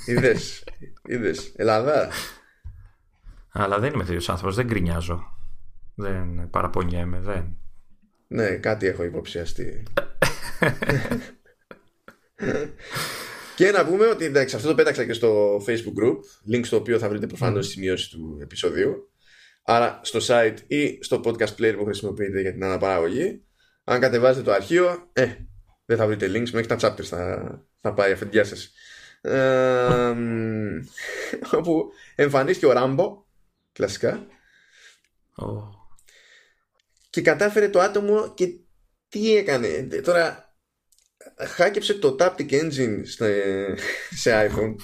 Είδες. Είδες. Ελλάδα. Αλλά δεν είμαι τέτοιος άνθρωπος. Δεν γκρινιάζω. Δεν παραπονιέμαι. Δεν. Ναι, κάτι έχω υποψιαστεί. και να πούμε ότι εντάξει, αυτό το πέταξα και στο Facebook group, link στο οποίο θα βρείτε προφανώς στη σημειώση του επεισοδίου. Άρα στο site ή στο podcast player που χρησιμοποιείτε για την αναπαραγωγή. Αν κατεβάζετε το αρχείο, ε, δεν θα βρείτε links, μέχρι τα chapters θα, θα πάει η αφεντιά σας. Ε, όπου εμφανίστηκε ο Ράμπο, κλασικά. Oh και κατάφερε το άτομο και τι έκανε. Τώρα χάκεψε το Taptic Engine σε iPhone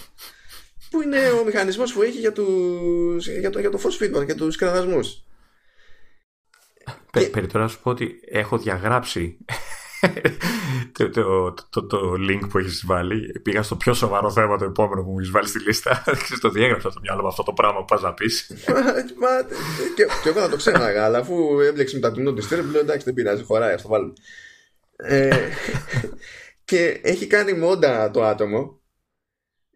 που είναι ο μηχανισμός που έχει για, τους, για, το, για το force feedback, για τους κραδασμούς. Πε, τώρα να σου πω ότι έχω διαγράψει το, το, το, το, link που έχεις βάλει. Πήγα στο πιο σοβαρό θέμα το επόμενο που μου έχεις βάλει στη λίστα. το διέγραψα στο μυαλό με αυτό το πράγμα που πας να πεις. και, και εγώ να το ξέχασα, αλλά αφού έμπλεξε με τα του νότου στέρε, λέω εντάξει δεν πειράζει, χωράει, ας το βάλουμε. Ε, και έχει κάνει μόντα το άτομο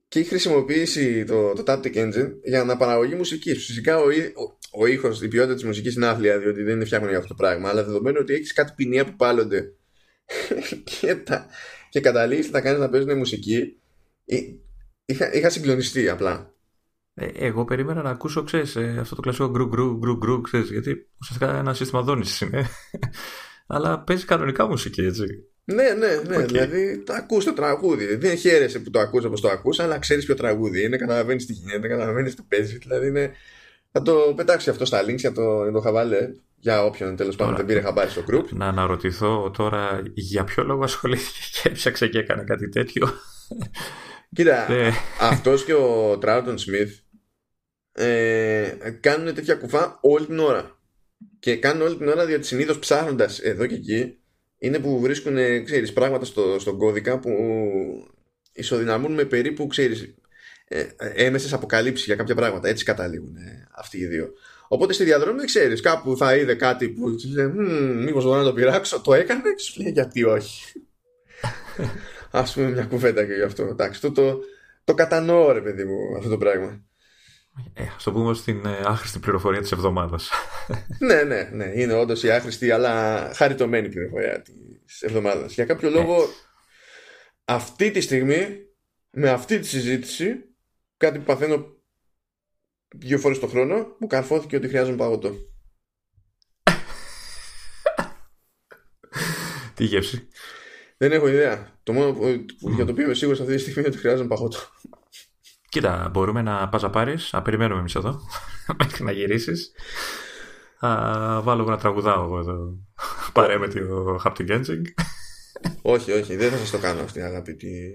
και έχει χρησιμοποιήσει το, το Taptic Engine για να παραγωγεί μουσικής. Φυσικά ο, ο, ο ήχος, η ποιότητα της μουσικής είναι άθλια, διότι δεν είναι φτιάχνουν για αυτό το πράγμα. Αλλά δεδομένου ότι έχεις κάτι ποινία που πάλλονται και, τα, και καταλήγεις να κάνεις να παίζουν μουσική. Είχα, είχα συγκλονιστεί απλά. Ε, εγώ περίμενα να ακούσω, ξέρεις, ε, αυτό το κλασικό γκρου γκρου γκρου γκρου, ξέρεις, γιατί ουσιαστικά ένα σύστημα δόνησης είναι. Αλλά παίζει κανονικά μουσική, έτσι. Ναι, ναι, ναι. Okay. Δηλαδή το ακούς το τραγούδι. Δεν χαίρεσαι που το ακούς όπως το ακούς, αλλά ξέρεις ποιο τραγούδι είναι, καταλαβαίνεις τι γίνεται, καταλαβαίνεις τι παίζει. Δηλαδή είναι... Θα το πετάξει αυτό στα links για το, το χαβάλε για όποιον τέλος πάντων δεν πήρε χαμπάρι στο group. Να αναρωτηθώ τώρα για ποιο λόγο ασχολήθηκε και έψαξε και έκανε κάτι τέτοιο. Κοίτα, ναι. αυτός και ο Τράουτον Σμιθ ε, κάνουν τέτοια κουφά όλη την ώρα. Και κάνουν όλη την ώρα διότι συνήθως ψάχνοντας εδώ και εκεί είναι που βρίσκουν ξέρεις, πράγματα στο, στον κώδικα που ισοδυναμούν με περίπου ξέρεις, ε, έμεσες αποκαλύψεις για κάποια πράγματα. Έτσι καταλήγουν ε, αυτοί οι δύο. Οπότε στη διαδρομή δεν ξέρεις, κάπου θα είδε κάτι που λέει, Μήπως μπορώ να το πειράξω, το έκανε και σου λέει γιατί όχι. Α πούμε μια κουβέντα και γι' αυτό. Εντάξει, το, το, το κατανοώ, ρε παιδί μου, αυτό το πράγμα. Ε, ας το πούμε στην ε, άχρηστη πληροφορία της εβδομάδας. ναι, ναι, ναι. Είναι όντως η άχρηστη αλλά χαριτωμένη πληροφορία της εβδομάδας. Για κάποιο λόγο αυτή τη στιγμή με αυτή τη συζήτηση κάτι που παθαίνω δύο φορές το χρόνο μου καρφώθηκε ότι χρειάζομαι παγωτό. Τι γεύση. Δεν έχω ιδέα. Το μόνο που, για το οποίο είμαι σίγουρος αυτή τη στιγμή είναι ότι χρειάζομαι παγωτό. Κοίτα, μπορούμε να πας να πάρεις, να περιμένουμε εμείς εδώ, μέχρι να γυρίσεις. Θα βάλω εγώ να τραγουδάω εγώ εδώ. Παρέ με το Happy όχι, όχι, δεν θα σας το κάνω αυτή αγαπητή.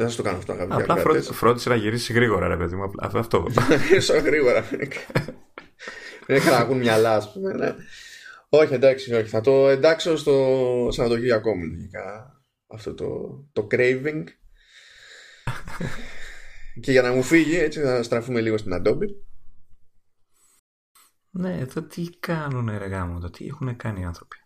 Δεν θα σα το κάνω αυτό, αγαπητή. Απλά φρόντισε, φρόντισε να γυρίσει γρήγορα, ρε παιδί μου. Αυτό. Να γυρίσω γρήγορα. Δεν έκανα να ακούν μυαλά, ας πούμε. Ναι. Όχι, εντάξει, όχι. Θα το εντάξω στο Σαββατοκύριακό μου λογικά. Αυτό το, το craving. και για να μου φύγει, έτσι θα στραφούμε λίγο στην Adobe. Ναι, εδώ τι κάνουν ρε γάμο, τι έχουν κάνει οι άνθρωποι.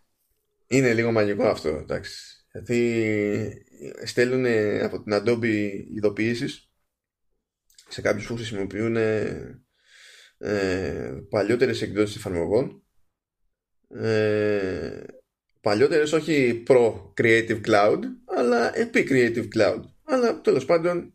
Είναι λίγο μαγικό αυτό, εντάξει. Γιατί στέλνουν από την Adobe ειδοποιήσεις. Σε κάποιους που χρησιμοποιούν ε, παλιότερες εκδόσεις εφαρμογών. Ε, παλιότερες όχι προ Creative Cloud αλλά επί Creative Cloud. Αλλά τέλος πάντων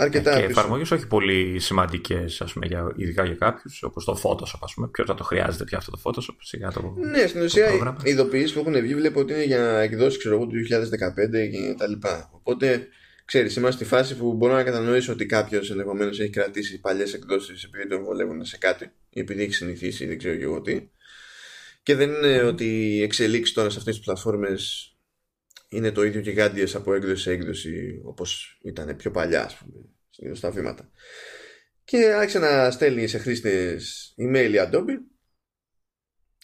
αρκετά και εφαρμογές όχι πολύ σημαντικές, για, ειδικά για κάποιους, όπως το Photoshop, ας πούμε. Ποιος θα το χρειάζεται πια αυτό το Photoshop, σιγά το. Ναι, στην ουσία οι ειδοποιήσεις που έχουν βγει βλέπω ότι είναι για εκδόσεις του 2015 και τα λοιπά. Οπότε ξέρεις, είμαστε στη φάση που μπορώ να κατανοήσω ότι κάποιος ενδεχομένως έχει κρατήσει παλιές εκδόσεις επειδή τον βολεύουν σε κάτι ή επειδή έχει συνηθίσει, δεν ξέρω και εγώ τι. Και δεν είναι ότι οι εξελίξεις τώρα σε αυτές τις πλατφόρμες είναι το ίδιο γιγάντιες από έκδοση σε έκδοση όπως ήταν πιο παλιά ας πούμε στα βήματα και άρχισε να στέλνει σε χρήστες email η Adobe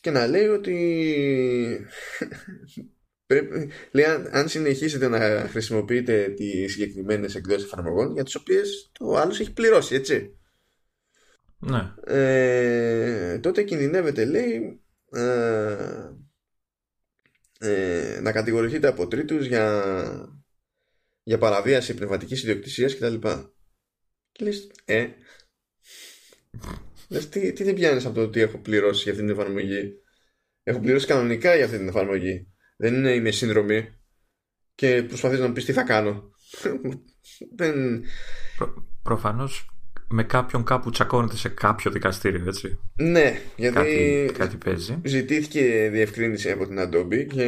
και να λέει ότι πρέπει, λέει, αν συνεχίσετε να χρησιμοποιείτε τις συγκεκριμένες εκδόσεις εφαρμογών για τις οποίες το άλλος έχει πληρώσει έτσι ναι. ε, τότε κινδυνεύεται λέει ε, ε, να κατηγορηθείτε από τρίτους για, για παραβίαση πνευματικής ιδιοκτησίας κτλ. Και λες, ε, λες, τι, τι δεν πιάνεις από το ότι έχω πληρώσει για αυτή την εφαρμογή; Έχω πληρώσει κανονικά για αυτή την εφαρμογή. Δεν είναι είμαι σύνδρομη και προσπαθείς να μου πεις τι θα κάνω. δεν... Προ, προφανώς με κάποιον κάπου τσακώνεται σε κάποιο δικαστήριο, έτσι. Ναι, γιατί κάτι, κάτι παίζει. ζητήθηκε διευκρίνηση από την Adobe και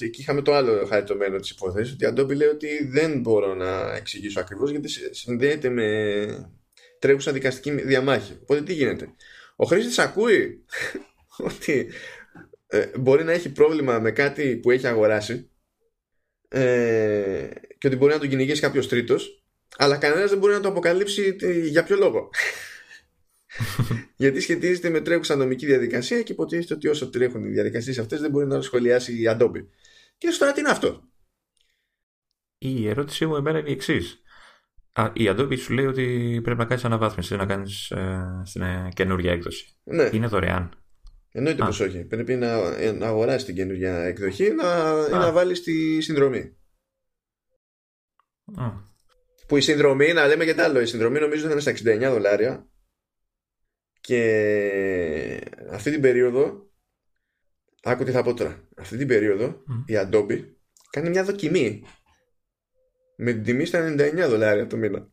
εκεί είχαμε το άλλο χαριτωμένο της υπόθεσης ότι η Adobe λέει ότι δεν μπορώ να εξηγήσω ακριβώς γιατί συνδέεται με τρέχουσα δικαστική διαμάχη. Οπότε τι γίνεται; Ο χρήστης ακούει ότι ε, μπορεί να έχει πρόβλημα με κάτι που έχει αγοράσει ε, και ότι μπορεί να τον κυνηγήσει κάποιος τρίτος αλλά κανένας δεν μπορεί να το αποκαλύψει για ποιο λόγο. Γιατί σχετίζεται με τρέχουσα νομική διαδικασία και υποτίθεται ότι όσο τρέχουν οι διαδικασίες αυτές δεν μπορεί να σχολιάσει η Adobe. Και τώρα τι είναι αυτό. Η ερώτησή μου εμένα είναι η εξής. Η Adobe σου λέει ότι πρέπει να κάνεις αναβάθμιση, να κάνεις ε, στην ε, καινούργια έκδοση. Ναι. Είναι δωρεάν. Εννοείται πως όχι. Πρέπει να, να αγοράσεις την καινούργια εκδοχή να, να βάλεις τη συνδρομή. Α. Που η συνδρομή, να λέμε και τα άλλο, η συνδρομή νομίζω ήταν στα 69 δολάρια. Και αυτή την περίοδο άκου τι θα πω τώρα. Αυτή την περίοδο η Adobe κάνει μια δοκιμή. Με την τιμή στα 99 δολάρια το μήνα.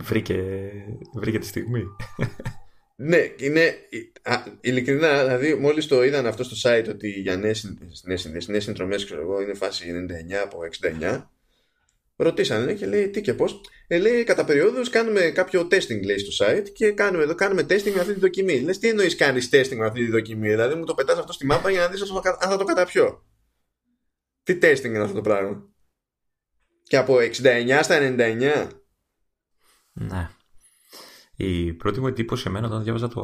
Βρήκε, βρήκε τη στιγμή. Ναι, είναι ειλικρινά, δηλαδή μόλις το είδαν αυτό στο site ότι για νέες, νέες, νέες συνδρομές ξέρω εγώ είναι φάση 99 από 69 ρωτήσανε και λέει τι και πώς. Ε, λέει κατά περιόδους κάνουμε κάποιο testing λέει στο site και κάνουμε, εδώ κάνουμε testing με αυτή τη δοκιμή. Λες τι εννοείς κάνεις testing με αυτή τη δοκιμή, δηλαδή μου το πετάς αυτό στη μάπα για να δεις αν θα το καταπιώ. Τι testing είναι αυτό το πράγμα; Και από 69 στα 99. Ναι. Η πρώτη μου εντύπωση εμένα όταν διάβαζα το,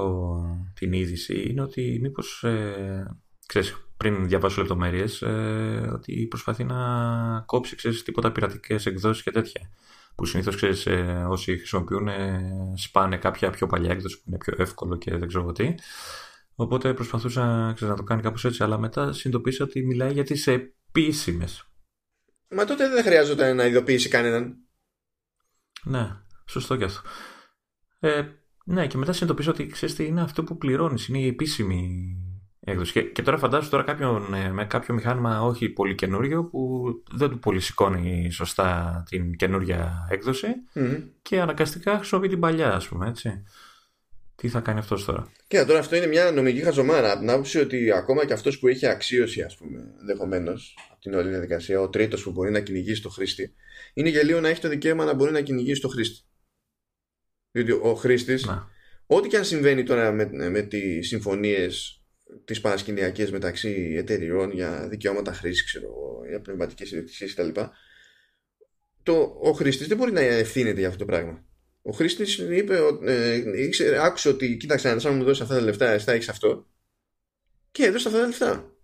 την είδηση είναι ότι μήπως ε, ξέρεις, πριν διαβάσω λεπτομέρειες ε, ότι προσπαθεί να κόψει ξέρεις, τίποτα πειρατικές εκδόσεις και τέτοια. Που συνήθως ξέρεις, ε, όσοι χρησιμοποιούν ε, σπάνε κάποια πιο παλιά έκδοση που είναι πιο εύκολο και δεν ξέρω τι. Οπότε προσπαθούσα ξέρεις, να το κάνει κάπως έτσι αλλά μετά συνειδητοποίησα ότι μιλάει για τις επίσημες. Μα τότε δεν χρειάζεται να ειδοποιήσει κανέναν. Ναι, σωστό και αυτό. Ε, ναι, και μετά συνειδητοποίησα ότι ξέρεις τι είναι αυτό που πληρώνεις, είναι η επίσημη έκδοση. Και, και τώρα φαντάζομαι τώρα κάποιον, ε, με κάποιο μηχάνημα όχι πολύ καινούριο που δεν του πολύ σηκώνει σωστά την καινούρια έκδοση και αναγκαστικά χρησιμοποιεί την παλιά, ας πούμε, έτσι. Τι θα κάνει αυτός τώρα; Και τώρα αυτό είναι μια νομική χαζομάρα. Από την άποψη ότι ακόμα και αυτός που έχει αξίωση, ας πούμε, ενδεχομένως από την όλη διαδικασία, ο τρίτος που μπορεί να κυνηγήσει το χρήστη, είναι γελίο να έχει το δικαίωμα να μπορεί να κυνηγήσει το χρήστη. Διότι ο χρήστης, ό,τι και αν συμβαίνει τώρα με, με τις συμφωνίες τις παρασκηνιακέ μεταξύ εταιριών για δικαιώματα χρήσης, ξέρω για πνευματικές ιδιοκτησίες κτλ. Το, ο χρήστης δεν μπορεί να ευθύνεται για αυτό το πράγμα. Ο χρήστης είπε, ε, ήξερε, άκουσε ότι κοίταξε, αν μου δώσεις αυτά τα λεφτά, εσύ θα έχεις αυτό. Και έδωσε αυτά τα λεφτά.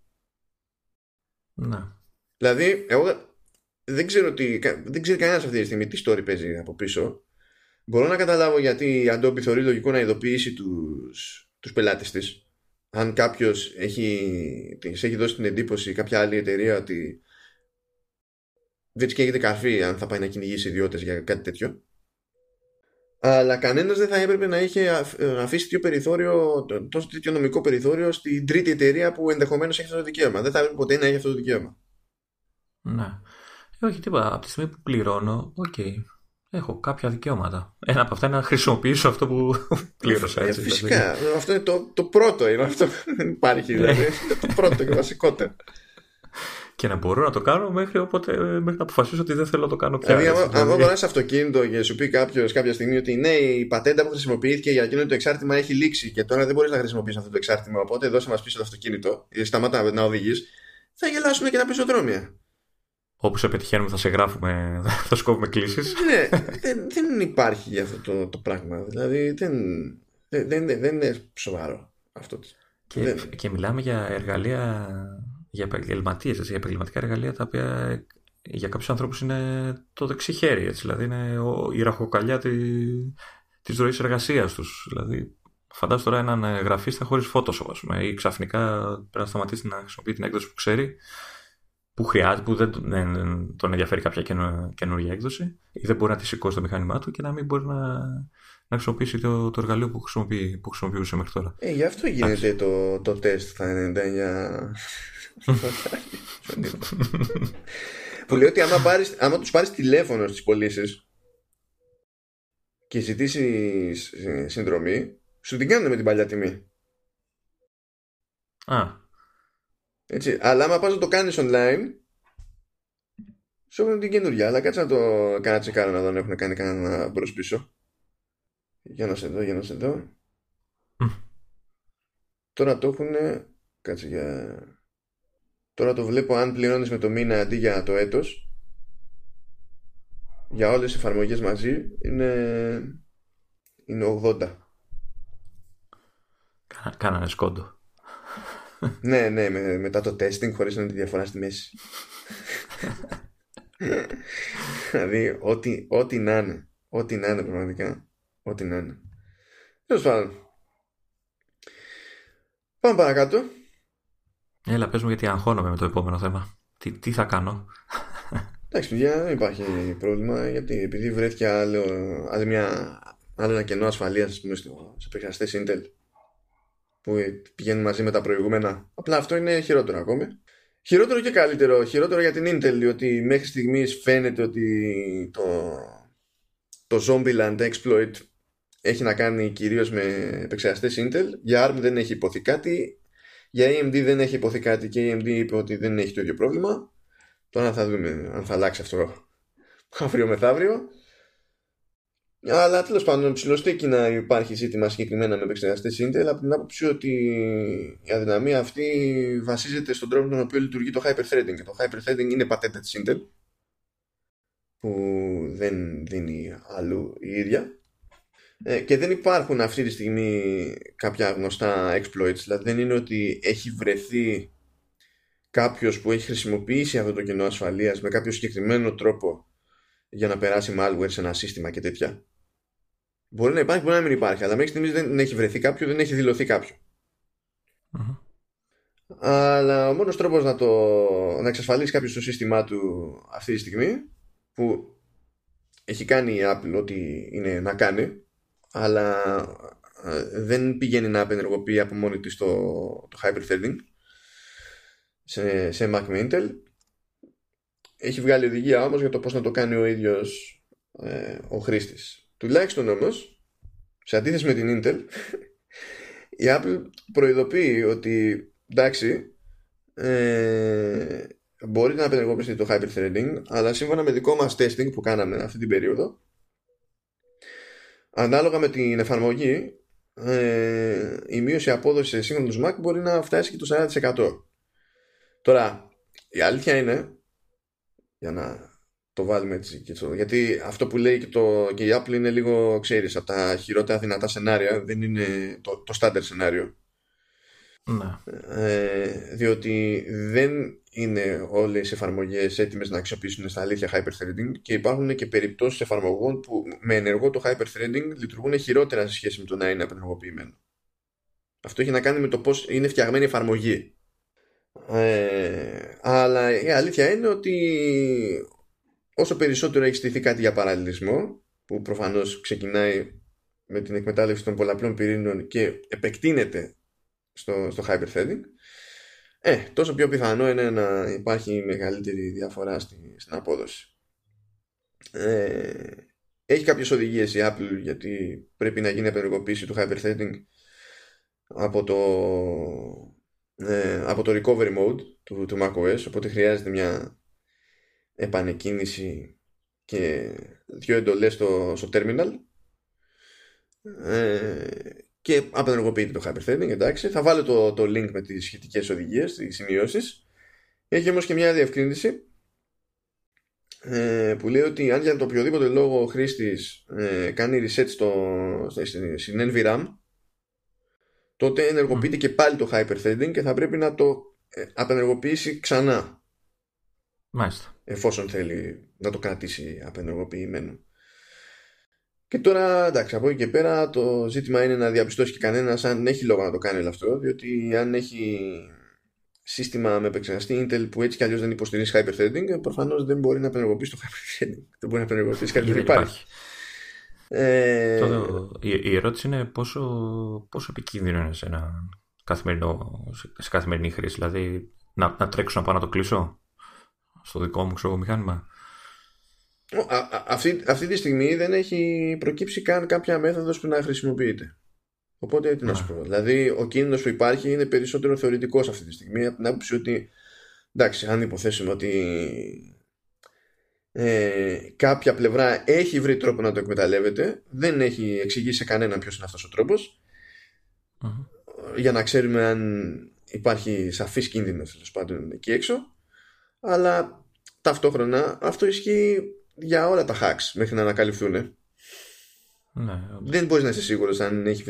Να. Δηλαδή, εγώ δεν ξέρω, τι, δεν ξέρει κανένας αυτή τη στιγμή τι story παίζει από πίσω. Μπορώ να καταλάβω γιατί η Adobe θεωρεί λογικό να ειδοποιήσει τους, τους πελάτες της αν κάποιος έχει, έχει δώσει την εντύπωση κάποια άλλη εταιρεία ότι δεν της καίγεται καρφί αν θα πάει να κυνηγήσει ιδιώτες για κάτι τέτοιο αλλά κανένας δεν θα έπρεπε να είχε αφήσει τέτοιο περιθώριο, τόσο τέτοιο νομικό περιθώριο στην τρίτη εταιρεία που ενδεχομένως έχει αυτό το δικαίωμα. Δεν θα έπρεπε ποτέ να έχει αυτό το δικαίωμα. Ναι. Ε, όχι τίποτα. Από τη στιγμή που πληρώνω, OK. Okay έχω κάποια δικαιώματα. Ένα από αυτά είναι να χρησιμοποιήσω αυτό που πλήρωσα. Έτσι, ε, φυσικά. Δηλαδή. Αυτό είναι το, το πρώτο. Είναι αυτό δεν υπάρχει. Δηλαδή. Ναι. το πρώτο και βασικότερο. Και να μπορώ να το κάνω μέχρι, όποτε, μέχρι να αποφασίσω ότι δεν θέλω να το κάνω πια. Δηλαδή, αν δηλαδή... σε αυτοκίνητο και σου πει κάποιος κάποια στιγμή ότι ναι, η πατέντα που χρησιμοποιήθηκε για εκείνο το εξάρτημα έχει λήξει και τώρα δεν μπορείς να χρησιμοποιήσει αυτό το εξάρτημα. Οπότε δώσε μας πίσω το αυτοκίνητο ή σταμάτα να οδηγείς, θα γελάσουν και τα πεζοδρόμια. Όπου σε πετυχαίνουμε θα σε γράφουμε, θα σκόβουμε κλήσεις. ναι, δεν, δεν υπάρχει αυτό το, το πράγμα. Δηλαδή δεν, δεν, δεν, δεν είναι σοβαρό αυτό. Και, δεν... και μιλάμε για εργαλεία, για επαγγελματίες, για επαγγελματικά εργαλεία τα οποία για κάποιους ανθρώπους είναι το δεξί χέρι. Έτσι, δηλαδή είναι η ραχοκαλιά τη της ροής εργασίας τους. Δηλαδή, φαντάζομαι τώρα έναν γραφίστα χωρίς Photoshop, ας πούμε, ή ξαφνικά πρέπει να σταματήσει να χρησιμοποιεί την έκδοση που ξέρει που χρειάζεται, που δεν, δεν τον ενδιαφέρει κάποια καινούργια έκδοση ή δεν μπορεί να τη σηκώσει το μηχάνημά του και να μην μπορεί να, να χρησιμοποιήσει το, το εργαλείο που, χρησιμοποιεί, που χρησιμοποιούσε μέχρι τώρα. Ε, γι' αυτό γίνεται το, το τεστ θα 99. που λέει ότι άμα, πάρεις, άμα τους πάρεις τηλέφωνο στις πωλήσεις και ζητήσεις συνδρομή, σου την κάνουν με την παλιά τιμή. Α, έτσι. Αλλά άμα πας να το κάνεις online σου έχουν την καινούργια. Αλλά κάτσε να το κάνω τσεκάρω να δω αν έχουν κάνει κανένα μπρος πίσω. Για να σε δω, για να σε δω. Τώρα το έχουν Κάτσε για... Τώρα το βλέπω αν πληρώνεις με το μήνα αντί για το έτος. Για όλες τις εφαρμογές μαζί είναι, είναι 80. Κάνανε σκόντο ναι, ναι, με, μετά το testing χωρίς να είναι τη διαφορά στη μέση. δηλαδή, ό,τι, ό,τι να είναι. Ό,τι να είναι πραγματικά. Ό,τι να είναι. Τέλος πάντων. Πάμε παρακάτω. Έλα, πες μου γιατί αγχώνομαι με το επόμενο θέμα. Τι, τι θα κάνω; Εντάξει, παιδιά, δεν υπάρχει πρόβλημα. Γιατί επειδή βρέθηκε άλλο, άλλο, μια, άλλο ένα κενό ασφαλείας στο, στο Intel που πηγαίνουν μαζί με τα προηγούμενα. Απλά αυτό είναι χειρότερο ακόμη. Χειρότερο και καλύτερο. Χειρότερο για την Intel, διότι μέχρι στιγμής φαίνεται ότι το, το Zombieland exploit έχει να κάνει κυρίως με επεξεργαστές Intel. Για ARM δεν έχει υποθεί κάτι. Για AMD δεν έχει υποθεί κάτι και η AMD είπε ότι δεν έχει το ίδιο πρόβλημα. Τώρα θα δούμε αν θα αλλάξει αυτό αύριο μεθαύριο. Αλλά τέλος πάντων, ψηλοστέκει να υπάρχει ζήτημα συγκεκριμένα με επεξεργαστές Intel από την άποψη ότι η αδυναμία αυτή βασίζεται στον τρόπο με τον οποίο λειτουργεί το hyperthreading. Και το hyperthreading είναι πατέντα της Intel που δεν δίνει αλλού η ίδια. Ε, και δεν υπάρχουν αυτή τη στιγμή κάποια γνωστά exploits. Δηλαδή δεν είναι ότι έχει βρεθεί κάποιος που έχει χρησιμοποιήσει αυτό το κενό ασφαλείας με κάποιο συγκεκριμένο τρόπο για να περάσει malware σε ένα σύστημα και τέτοια. Μπορεί να υπάρχει, μπορεί να μην υπάρχει, αλλά μέχρι στιγμής δεν έχει βρεθεί κάποιο, δεν έχει δηλωθεί Αλλά ο μόνος τρόπος να, το, να εξασφαλίσει κάποιος το σύστημά του αυτή τη στιγμή που έχει κάνει η Apple ό,τι είναι να κάνει αλλά ε, δεν πηγαίνει να απενεργοποιεί από μόνη της το, το hyperthreading σε, σε Mac με Intel. Έχει βγάλει οδηγία όμως για το πώς να το κάνει ο ίδιος ε, ο χρήστης τουλάχιστον όμως σε αντίθεση με την Intel η Apple προειδοποιεί ότι εντάξει ε, μπορεί να απενεργοποιήσει το hyperthreading αλλά σύμφωνα με δικό μας testing που κάναμε αυτή την περίοδο ανάλογα με την εφαρμογή ε, η μείωση απόδοσης σε σύγχρονους Mac μπορεί να φτάσει και το 40%. Τώρα, η αλήθεια είναι, για να το βάλουμε έτσι και το, γιατί αυτό που λέει και, το, και η Apple είναι λίγο, ξέρεις, από τα χειρότερα δυνατά σενάρια, δεν είναι το, το standard σενάριο. Ναι. Ε, διότι δεν είναι όλες οι εφαρμογές έτοιμες να αξιοποιήσουν στα αλήθεια hyperthreading και υπάρχουν και περιπτώσεις εφαρμογών που με ενεργό το hyperthreading λειτουργούν χειρότερα σε σχέση με το να είναι απενεργοποιημένο. Αυτό έχει να κάνει με το πώς είναι φτιαγμένη η εφαρμογή. Ε, αλλά η αλήθεια είναι ότι όσο περισσότερο έχει στηθεί κάτι για παραλληλισμό που προφανώς ξεκινάει με την εκμετάλλευση των πολλαπλών πυρήνων και επεκτείνεται στο, στο hyperthreading ε, τόσο πιο πιθανό είναι να υπάρχει μεγαλύτερη διαφορά στη, στην απόδοση. Ε, έχει κάποιες οδηγίες η Apple γιατί πρέπει να γίνει απενεργοποίηση του hyperthreading από το, ε, από το recovery mode του, του macOS οπότε χρειάζεται μια επανεκκίνηση και δύο εντολές στο, στο terminal ε, και απενεργοποιείται το hyperthreading, εντάξει. Θα βάλω το, το link με τις σχετικές οδηγίες, τις σημειώσεις. Έχει όμως και μια διευκρίνηση ε, που λέει ότι αν για το οποιοδήποτε λόγο ο χρήστης ε, κάνει reset στο, στην NVRAM τότε ενεργοποιείται και πάλι το hyperthreading και θα πρέπει να το ε, απενεργοποιήσει ξανά. Μάλιστα. Εφόσον θέλει να το κρατήσει απενεργοποιημένο. Και τώρα, εντάξει, από εκεί και πέρα το ζήτημα είναι να διαπιστώσει και κανένας αν έχει λόγο να το κάνει όλο αυτό, διότι αν έχει σύστημα με επεξεργαστή Intel που έτσι κι αλλιώς δεν υποστηρίζει hyperthreading, προφανώς δεν μπορεί να απενεργοποιήσει το hyperthreading. Δεν μπορεί να απενεργοποιήσει κάτι που υπάρχει. Ε... η, ερώτηση είναι πόσο, πόσο επικίνδυνο είναι σε, ένα καθημερινό, σε καθημερινή χρήση. Δηλαδή, να, να τρέξω να πάω να το κλείσω; Στο δικό μου ξέρω, μηχάνημα αυτή, αυτή τη στιγμή δεν έχει προκύψει καν κάποια μέθοδος που να χρησιμοποιείται. Οπότε τι να σου πω. Δηλαδή, ο κίνδυνος που υπάρχει είναι περισσότερο θεωρητικός αυτή τη στιγμή από την άποψη ότι εντάξει, αν υποθέσουμε ότι ε, κάποια πλευρά έχει βρει τρόπο να το εκμεταλλεύεται, δεν έχει εξηγήσει σε κανέναν ποιος είναι αυτός ο τροπο για να ξέρουμε αν υπάρχει σαφής κίνδυνος τέλος πάντων εκεί έξω. Αλλά ταυτόχρονα αυτό ισχύει για όλα τα hacks μέχρι να ανακαλυφθούν. Ναι, δεν μπορείς να είσαι σίγουρος αν, έχει,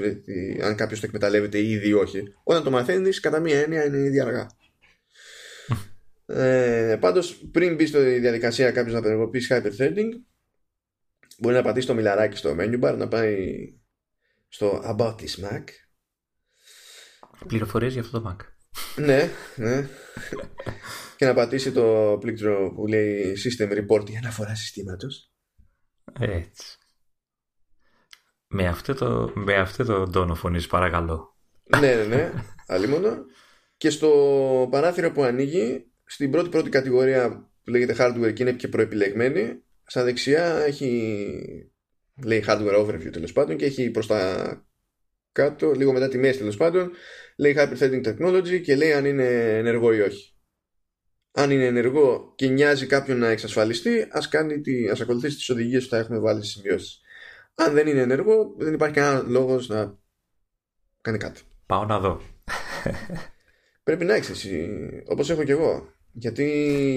αν κάποιος το εκμεταλλεύεται ήδη ή όχι. Όταν το μαθαίνεις, κατά μία έννοια είναι ήδη αργά. ε, Πάντως, πριν μπει στη διαδικασία κάποιος να απενεργοποιήσει hyperthreading, μπορεί να πατήσει το μιλαράκι στο menu bar, να πάει στο About this Mac. Πληροφορίες για αυτό το Mac. ναι, ναι και να πατήσει το πλήκτρο που λέει System Report για αναφορά συστήματος. Έτσι. Με αυτό το, με αυτό το τόνο φωνής παρακαλώ. ναι, ναι, ναι. Αλίμονο. Και στο παράθυρο που ανοίγει, στην πρώτη πρώτη κατηγορία που λέγεται hardware και είναι και προεπιλεγμένη, στα δεξιά έχει λέει hardware overview τέλος πάντων και έχει προς τα κάτω, λίγο μετά τη μέση τέλος πάντων, λέει hyperthreading technology και λέει αν είναι ενεργό ή όχι αν είναι ενεργό και νοιάζει κάποιον να εξασφαλιστεί, ας, κάνει τη, ας ακολουθήσει τις οδηγίες που θα έχουμε βάλει στις σημειώσεις. Αν δεν είναι ενεργό, δεν υπάρχει κανένα λόγος να κάνει κάτι. Πάω να δω. Πρέπει να έχεις εσύ, όπως έχω και εγώ. Γιατί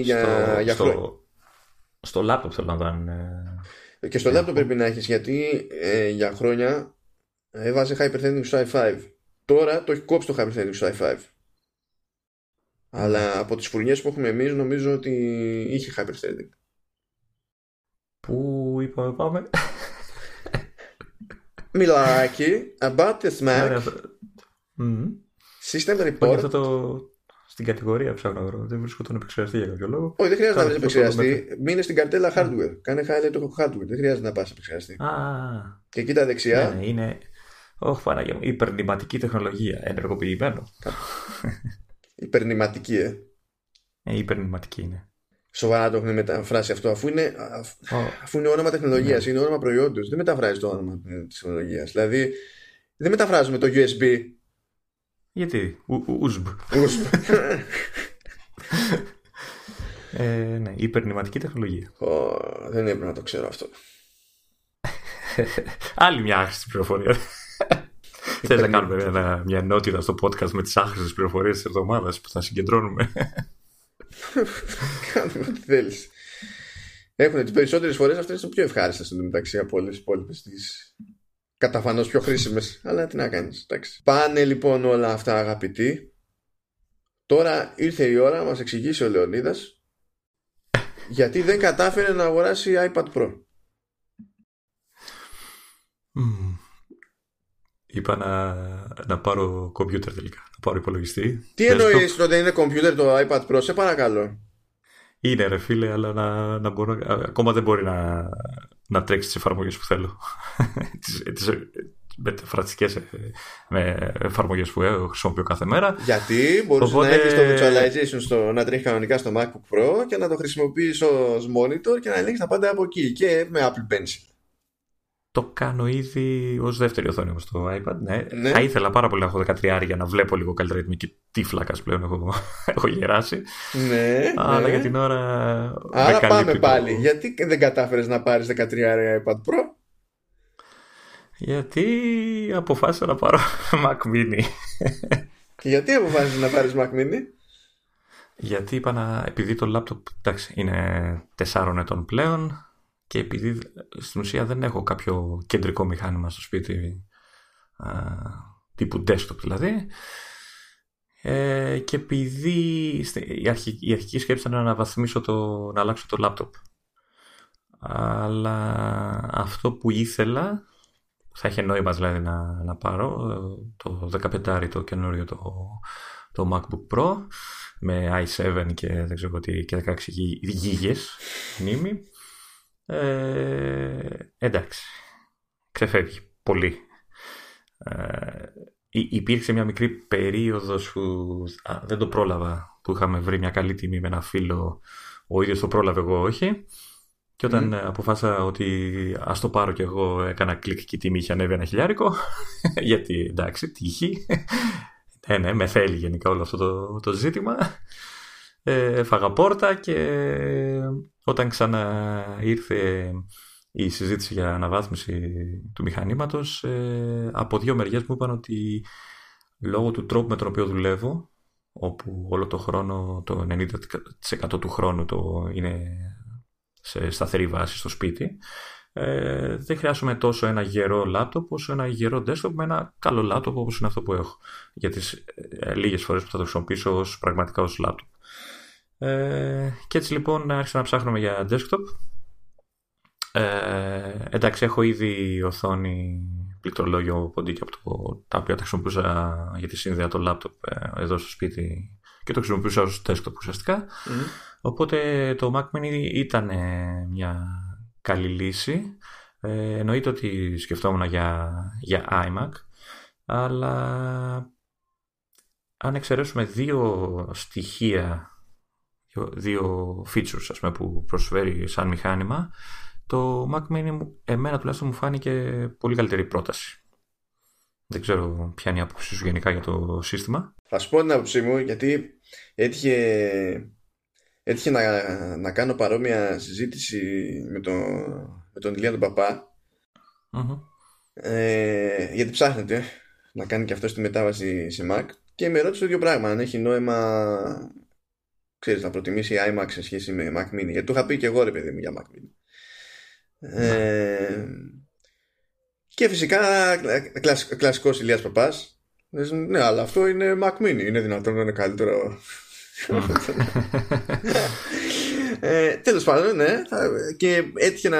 για, στο, για στο, στο λάπτοπ θέλω να δω Και στο λάπτοπ πρέπει να έχεις, γιατί ε, για χρόνια έβαζε hyperthreading στο i5. Τώρα το έχει κόψει το hyperthreading στο i5. Αλλά από τις φουρνιές που έχουμε εμείς νομίζω ότι είχε hyperthreading. Πού είπαμε πάμε. Μιλάκι about the Mac mm. System Όχι Report. αυτό το... Στην κατηγορία ψάχνω να βρω. Δεν βρίσκω τον επεξεργαστή για κάποιο λόγο. Όχι, δεν χρειάζεται να Κάνε βρει αυτό το επεξεργαστή. Μείνε στην καρτέλα hardware. Κάνε highlight το hardware. Δεν χρειάζεται να πας επεξεργαστή. Α, Και εκεί τα δεξιά. ναι, ναι, είναι. Όχι, Παναγία μου. Υπερνηματική τεχνολογία. Ενεργοποιημένο. Υπερνηματική, ε. Ε, υπερνηματική είναι. Σοβαρά το έχουν μεταφράσει αυτό, αφού είναι, αφ- Ω, αφού είναι όνομα τεχνολογίας, Ναι. είναι όνομα προϊόντος. Δεν μεταφράζει το όνομα της τεχνολογίας. Δηλαδή, δεν μεταφράζουμε το USB. γιατί; Ου- ου- USB. Ε, ναι, υπερνηματική τεχνολογία. Ω, δεν έπρεπε να το ξέρω αυτό. Άλλη μια άχρηστη πληροφορία. Θες να κάνουμε ένα, μια ενότητα στο podcast με τις άχρηστες πληροφορίες της εβδομάδας που θα συγκεντρώνουμε; Κάνουμε ό,τι θέλεις. Έχουν τις περισσότερες φορές αυτές είναι πιο ευχάριστες μεταξύ από όλες τις υπόλοιπες τις καταφανώς πιο χρήσιμες. Αλλά τι να κάνεις. Πάνε λοιπόν όλα αυτά αγαπητοί. Τώρα ήρθε η ώρα να μας εξηγήσει ο Λεωνίδας γιατί δεν κατάφερε να αγοράσει iPad Pro. Μμμ. Είπα να, να πάρω κομπιούτερ τελικά. Να πάρω υπολογιστή. Τι Desktop. εννοείς ότι δεν είναι κομπιούτερ το iPad Pro, σε παρακαλώ. Είναι ρε φίλε, αλλά να, να μπορώ, α, ακόμα δεν μπορεί να, να τρέξει τις εφαρμογές που θέλω. τις, τις μεταφραστικές ε, με εφαρμογές που έχω, χρησιμοποιώ κάθε μέρα. Γιατί μπορούσες Οπότε- να έχεις το visualization στο, να τρέχει κανονικά στο MacBook Pro και να το χρησιμοποιείς ως monitor και να ελέγχεις τα πάντα από εκεί και με Apple Pencil. Το κάνω ήδη ως δεύτερη οθόνη όμως το iPad. Ναι. Ναι. Θα ήθελα πάρα πολύ να έχω 13 για να βλέπω λίγο καλύτερα γιατί είμαι και τι φλάκα πλέον έχω, έχω γεράσει. Ναι, Αλλά ναι. για την ώρα. με Άρα καλύπτει πάμε το- πάλι. Γιατί δεν κατάφερες να πάρεις 13 iPad Pro? Γιατί αποφάσισα να πάρω Mac Mini. Και γιατί αποφάσισες να πάρεις Mac Mini? Γιατί είπα να. Επειδή το λάπτοπ εντάξει, είναι 4 ετών πλέον και επειδή στην ουσία δεν έχω κάποιο κεντρικό μηχάνημα στο σπίτι α, τύπου desktop δηλαδή. Ε, και επειδή στη- η, αρχική, η αρχική σκέψη ήταν να αναβαθμίσω το, να αλλάξω το λάπτοπ. Αλλά αυτό που ήθελα, θα είχε νόημα δηλαδή να, να πάρω, ε, το 15 το καινούριο το, το MacBook Pro με i7 και δεν ξέρω τι και 16 γι- γίγες μνήμη. Ε, εντάξει, ξεφεύγει πολύ. Ε, υ- υπήρξε μια μικρή περίοδος που α, δεν το πρόλαβα, που είχαμε βρει μια καλή τιμή με ένα φίλο, ο ίδιος το πρόλαβε, εγώ όχι. Και όταν Μμμ. ε, αποφάσισα ότι ας το πάρω κι εγώ έκανα κλικ και η τιμή είχε ανέβει ένα χιλιάρικο γιατί εντάξει τύχη ναι ναι με θέλει γενικά όλο αυτό το, το ζήτημα ε, έφαγα πόρτα και όταν ξανά ήρθε η συζήτηση για αναβάθμιση του μηχανήματος ε, από δύο μεριές μου είπαν ότι λόγω του τρόπου με τον οποίο δουλεύω όπου όλο το χρόνο, το 90% του χρόνου το είναι σε σταθερή βάση στο σπίτι ε, δεν χρειάζομαι τόσο ένα γερό λάπτοπ όσο ένα γερό desktop με ένα καλό λάπτοπ όπως είναι αυτό που έχω για τις ε, λίγες φορές που θα το χρησιμοποιήσω ως, πραγματικά ως λάπτοπ ε, και έτσι λοιπόν άρχισα να ψάχνουμε για desktop ε, εντάξει έχω ήδη οθόνη πληκτρολόγιο ποντίκι από το, τα οποία τα χρησιμοποιούσα για τη σύνδεα το λάπτοπ ε, εδώ στο σπίτι και το χρησιμοποιούσα ως desktop ουσιαστικά Μμμ. Οπότε το Mac Mini ήταν ε, μια καλή λύση. Ε, εννοείται ότι σκεφτόμουν για, για iMac, αλλά αν εξαιρέσουμε δύο στοιχεία, δύο- δύο features ας πούμε, που προσφέρει σαν μηχάνημα, το Mac Mini μου- εμένα τουλάχιστον μου φάνηκε πολύ καλύτερη πρόταση. Δεν ξέρω ποια είναι η άποψή σου γενικά για το σύστημα. Θα σου πω την άποψή μου γιατί έτυχε, έτυχε να, να κάνω παρόμοια συζήτηση με, το, με τον Ηλία τον Παπά Μμμ. ε, γιατί ψάχνεται να κάνει και αυτό τη μετάβαση σε Mac και με ρώτησε το ίδιο πράγμα αν έχει νόημα ξέρεις να προτιμήσει iMac σε σχέση με Mac Mini γιατί του είχα πει και εγώ ρε παιδί μου για Mac Mini ε, και φυσικά κλασ, κλασικός Ηλίας Παπάς Λες, ναι αλλά αυτό είναι Mac Mini είναι δυνατόν να είναι καλύτερο ε, Τέλος πάντων, ναι. και έτυχε να.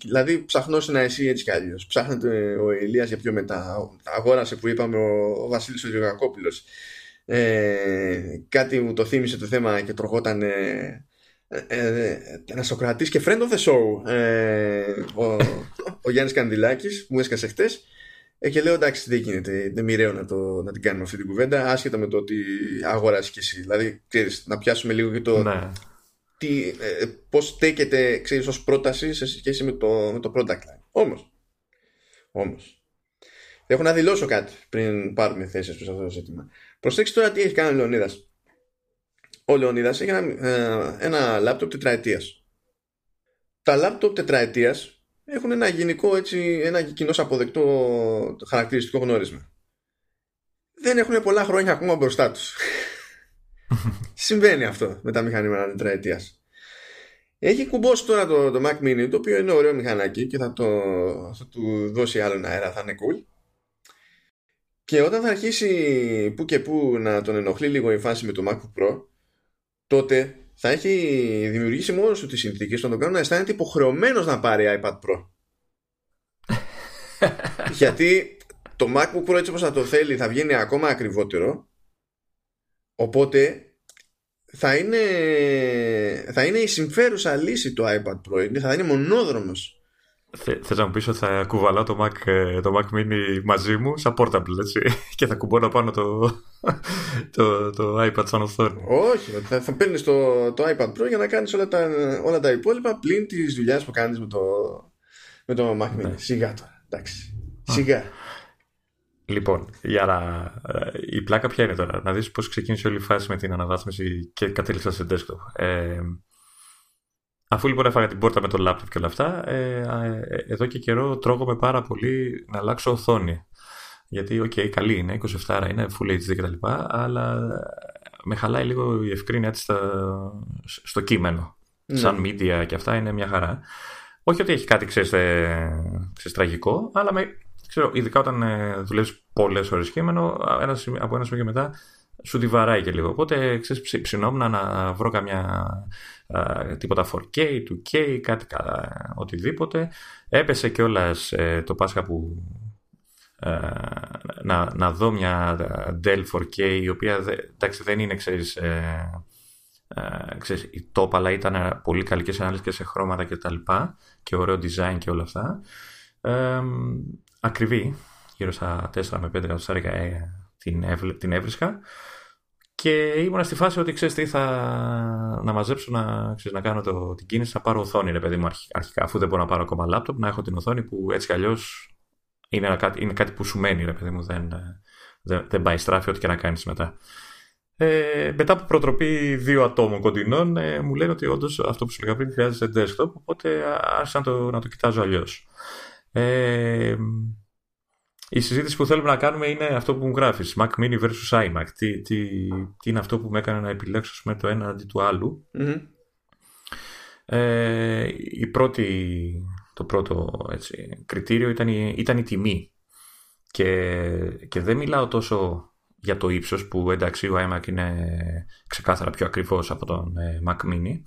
Δηλαδή, ψαχνώσει να εσύ έτσι κι αλλιώς. Ψάχνεται ο Ηλίας για πιο μετά. Αγόρασε που είπαμε ο, ο Βασίλης ο Γεωργακόπουλο. Ε, κάτι μου το θύμισε το θέμα και τροχόταν ε, ε, ένα Σοκρατής και friend of the show ε, ο, ο Γιάννης Κανδυλάκης που μου έσκασε χτες ε, και λέω εντάξει δεν γίνεται, δεν μοιραίο να, το, να την κάνουμε αυτή την κουβέντα άσχετα με το ότι αγοράσει και εσύ. Δηλαδή ξέρεις, να πιάσουμε λίγο και το ναι. τι, ε, πώς στέκεται ξέρεις, ως πρόταση σε σχέση με το, με το product line. Όμως, όμως έχω να δηλώσω κάτι πριν πάρουμε θέσεις σε αυτό το ζήτημα. Προσέξτε τώρα τι έχει κάνει ο Λεωνίδας. Ο Λεωνίδας έχει ένα, ε, ένα λάπτοπ τετραετίας. Τα λάπτοπ τετραετίας έχουν ένα γενικό έτσι, ένα κοινό αποδεκτό χαρακτηριστικό γνώρισμα. Δεν έχουν πολλά χρόνια ακόμα μπροστά τους. Συμβαίνει αυτό με τα μηχανήματα τετραετίας. Έχει κουμπώσει τώρα το, το Mac Mini, το οποίο είναι ωραίο μηχανάκι και θα, το, θα του δώσει άλλον αέρα, θα είναι cool. Και όταν θα αρχίσει που και που να τον ενοχλεί λίγο η φάση με το MacBook Pro, τότε θα έχει δημιουργήσει μόνος του τις συνθήκες να τον κάνουν να αισθάνεται υποχρεωμένος να πάρει iPad Pro. Γιατί το MacBook Pro έτσι όπως θα το θέλει θα βγαίνει ακόμα ακριβότερο. Οπότε θα είναι, θα είναι η συμφέρουσα λύση το iPad Pro. Θα είναι μονόδρομος Θες να μου πεις ότι θα κουβαλάω το Mac, ε, το Mac Mini μαζί μου σαν portable έτσι και θα κουμπώνω πάνω το, το, το iPad σαν οθόνη. Όχι, θα, θα παίρνεις το, το iPad Pro για να κάνεις όλα τα, όλα τα υπόλοιπα πλην τη δουλειάς που κάνεις με το, με το Mac Mini. Ναι. Σιγά τώρα, εντάξει. Σιγά. Λοιπόν, για να... Ε, η πλάκα ποια είναι τώρα; Να δεις πώς ξεκίνησε όλη η φάση με την αναβάθμιση και κατέληξα σε desktop. Ε, Αφού λοιπόν έφαγα την πόρτα με το laptop και όλα αυτά, ε, ε, εδώ και καιρό τρώγομαι πάρα πολύ να αλλάξω οθόνη. Γιατί, OK, okay, καλή είναι, 27 είναι, full HD κτλ. Αλλά με χαλάει λίγο η ευκρίνειά της στο κείμενο. Ναι. Σαν media και αυτά είναι μια χαρά. Όχι ότι έχει κάτι, ξέρεις, ε, ξέρεις τραγικό, αλλά με, ξέρω, ειδικά όταν ε, δουλεύεις πολλές ώρες κείμενο, ένας, από ένα σημείο και μετά σου τη βαράει και λίγο. Οπότε ξέρεις, ψινόμουν να βρω καμιά τίποτα 4K, 2K, κάτι καλά, οτιδήποτε. Έπεσε κιόλας ε, το Πάσχα που ε, να, να δω μια Dell 4K η οποία εντάξει, δεν είναι ξέρεις, ε, ε, ξέρεις, η top αλλά ήταν πολύ καλή και σε ανάλυση και σε χρώματα και τα λοιπά και ωραίο design και όλα αυτά ε, ακριβή γύρω στα 4 με 5 εκατοστάρικα ε, την, την έβρισκα και ήμουν στη φάση ότι ξέρεις τι, θα να μαζέψω να, ξέρεις, να κάνω το, την κίνηση, να πάρω οθόνη, ρε παιδί μου, αρχικά, αφού δεν μπορώ να πάρω ακόμα λάπτοπ, να έχω την οθόνη που έτσι κι αλλιώς είναι, είναι κάτι που σου μένει, ρε παιδί μου, δεν, δεν, δεν πάει στράφη, ό,τι και να κάνεις μετά. Ε, μετά από προτροπή δύο ατόμων κοντινών, ε, μου λένε ότι όντως αυτό που σου λέγα πριν χρειάζεται desktop, οπότε άρχισα να το, να το κοιτάζω αλλιώς. Ε, η συζήτηση που θέλουμε να κάνουμε είναι αυτό που μου γράφεις, Mac Mini versus iMac. Τι, τι, τι είναι αυτό που με έκανε να επιλέξω με το ένα αντί του αλλου Ε, η πρώτη, το πρώτο έτσι, κριτήριο ήταν η, ήταν η τιμή. Και, και δεν μιλάω τόσο για το ύψος που εντάξει ο iMac είναι ξεκάθαρα πιο ακριβώς από τον ε, Mac Mini.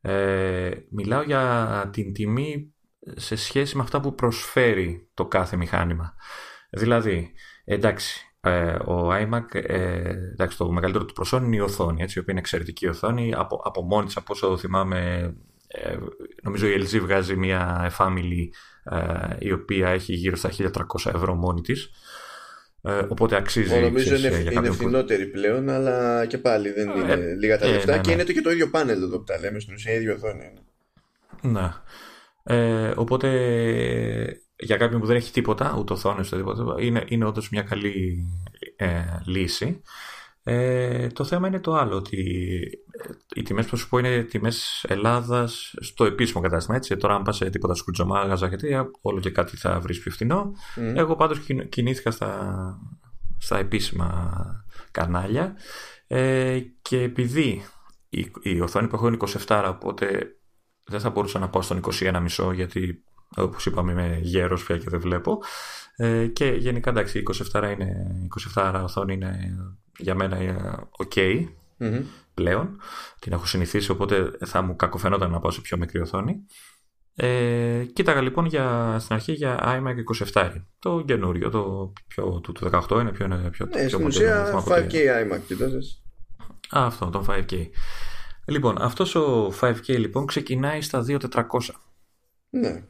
Ε, μιλάω για την τιμή σε σχέση με αυτά που προσφέρει το κάθε μηχάνημα. Δηλαδή, εντάξει, ε, ο iMac, ε, εντάξει, το μεγαλύτερο του προσόν είναι η οθόνη, έτσι, η οποία είναι εξαιρετική οθόνη. Από, από μόνη της, από όσο θυμάμαι, ε, νομίζω η LG βγάζει μια family ε, η οποία έχει γύρω στα 1300 ευρώ μόνη της. Ε, οπότε αξίζει. Νομίζω είναι, είναι είναι φθηνότερη πλέον, αλλά και πάλι δεν είναι λίγα τα λεφτά. Ναι, και ναι. είναι το και το ίδιο πάνελ εδώ που τα λέμε, στην ουσία η ίδια οθόνη είναι. Ναι. Ε, οπότε για κάποιον που δεν έχει τίποτα, ούτε οθόνε ούτε τίποτα, είναι, είναι όντως μια καλή ε, λύση. Ε, το θέμα είναι το άλλο, ότι ε, οι τιμές που σου πω είναι τιμές Ελλάδας στο επίσημο κατάστημα, έτσι. Τώρα αν πας σε τίποτα σκουτζομάγαζα γιατί όλο και κάτι θα βρεις πιο φθηνό. Εγώ πάντως κινήθηκα στα, στα επίσημα κανάλια ε, και επειδή η, η οθόνη που έχω είναι 27, οπότε δεν θα μπορούσα να πάω στον 21,5 γιατί όπως είπαμε είμαι γέρος πια και δεν βλέπω ε, και γενικά εντάξει 27 είναι 27 οθόνη είναι για μένα ok πλέον. Την έχω συνηθίσει, οπότε θα μου κακοφαινόταν να πάω σε πιο μικρή οθόνη. Ε, κοίταγα λοιπόν για, στην αρχή για iMac 27. Το καινούριο, το πιο, του, 18 είναι πιο, είναι πιο, ναι, στην ουσία 5K iMac κοιτάζεις. Α, αυτό, το 5K. Λοιπόν, αυτός ο 5K λοιπόν ξεκινάει στα 2400. Ναι.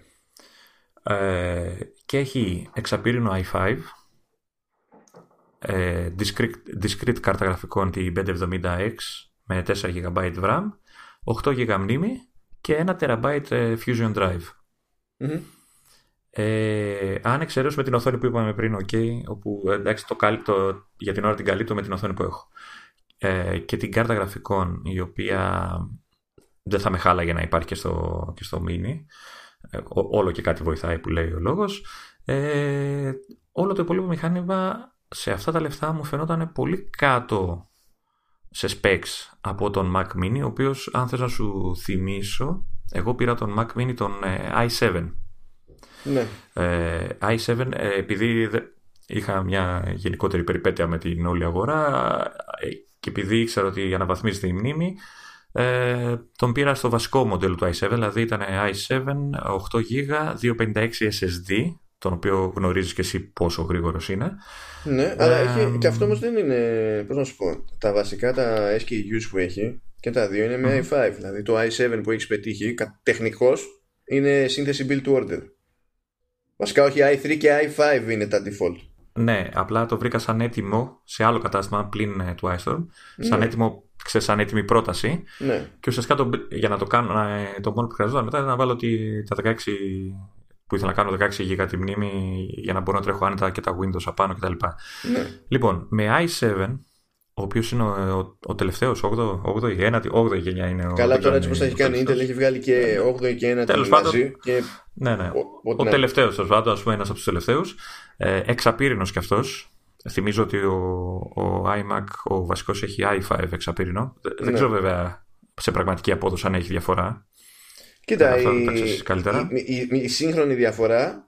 Ε, και έχει εξαπύρινο i5, ε, discrete, discrete κάρτα γραφικών τη 570X με 4 GB RAM, 8 GB μνήμη και 1 TB ε, Fusion Drive. mm Ε, αν εξαιρέσουμε την οθόνη που είπαμε πριν, OK, όπου εντάξει, το, το, για την ώρα την καλύπτω με την οθόνη που έχω. Ε, και την κάρτα γραφικών, η οποία δεν θα με χάλαγε να υπάρχει και στο, και στο mini. Ε, όλο και κάτι βοηθάει που λέει ο λόγος. Ε, όλο το υπόλοιπο μηχάνημα σε αυτά τα λεφτά μου φαινόταν πολύ κάτω σε specs από τον Mac Mini, ο οποίος αν θες να σου θυμίσω, εγώ πήρα τον Mac Mini τον ε, i7. Ναι. Ε, i7 ε, επειδή είχα μια γενικότερη περιπέτεια με την όλη αγορά και επειδή ήξερα ότι αναβαθμίζεται η μνήμη ε, τον πήρα στο βασικό μοντέλο του i7 δηλαδή ήταν i7 8GB 256 SSD τον οποίο γνωρίζεις και εσύ πόσο γρήγορος είναι. Ναι, αλλά έχει, και αυτό όμως δεν είναι, πώς να σου πω, τα βασικά τα SKUs που έχει και τα δύο είναι με i5, δηλαδή το i7 που έχεις πετύχει τεχνικώς είναι σύνθεση build to order. Βασικά όχι i3 και i5 είναι τα default. Ναι, απλά το βρήκα σαν έτοιμο σε άλλο κατάστημα πλην ε, του iStorm, σαν ναι. έτοιμο ξέρεις, σαν έτοιμη πρόταση. Ναι. Και ουσιαστικά το, για να το κάνω, το μόνο που χρειαζόταν μετά ήταν να βάλω τη, τα 16 που ήθελα να κάνω 16 GB τη μνήμη για να μπορώ να τρέχω άνετα και τα Windows απάνω κτλ. Ναι. Λοιπόν, με i7, ο οποίος είναι ο, ο, ο τελευταίος, 8η, 9η, 8η γενιά είναι. Ο, Καλά, τώρα έτσι πώ τα έχει κάνει η Intel, έχει βγάλει και 8η και 9η Τέλος πάντων. Και... Ναι, ναι. Ο, ο τελευταίος, τέλος πάντων, ας πούμε, ένας από τους τελευταίους. Ε, εξαπύρηνος κι αυτός. Θυμίζω ότι ο, ο iMac, ο βασικός, έχει i5 εξαπύρηνο. Ναι. Δεν ξέρω βέβαια σε πραγματική απόδοση αν έχει διαφορά. Κοίτα, η, η, η, η, σύγχρονη διαφορά,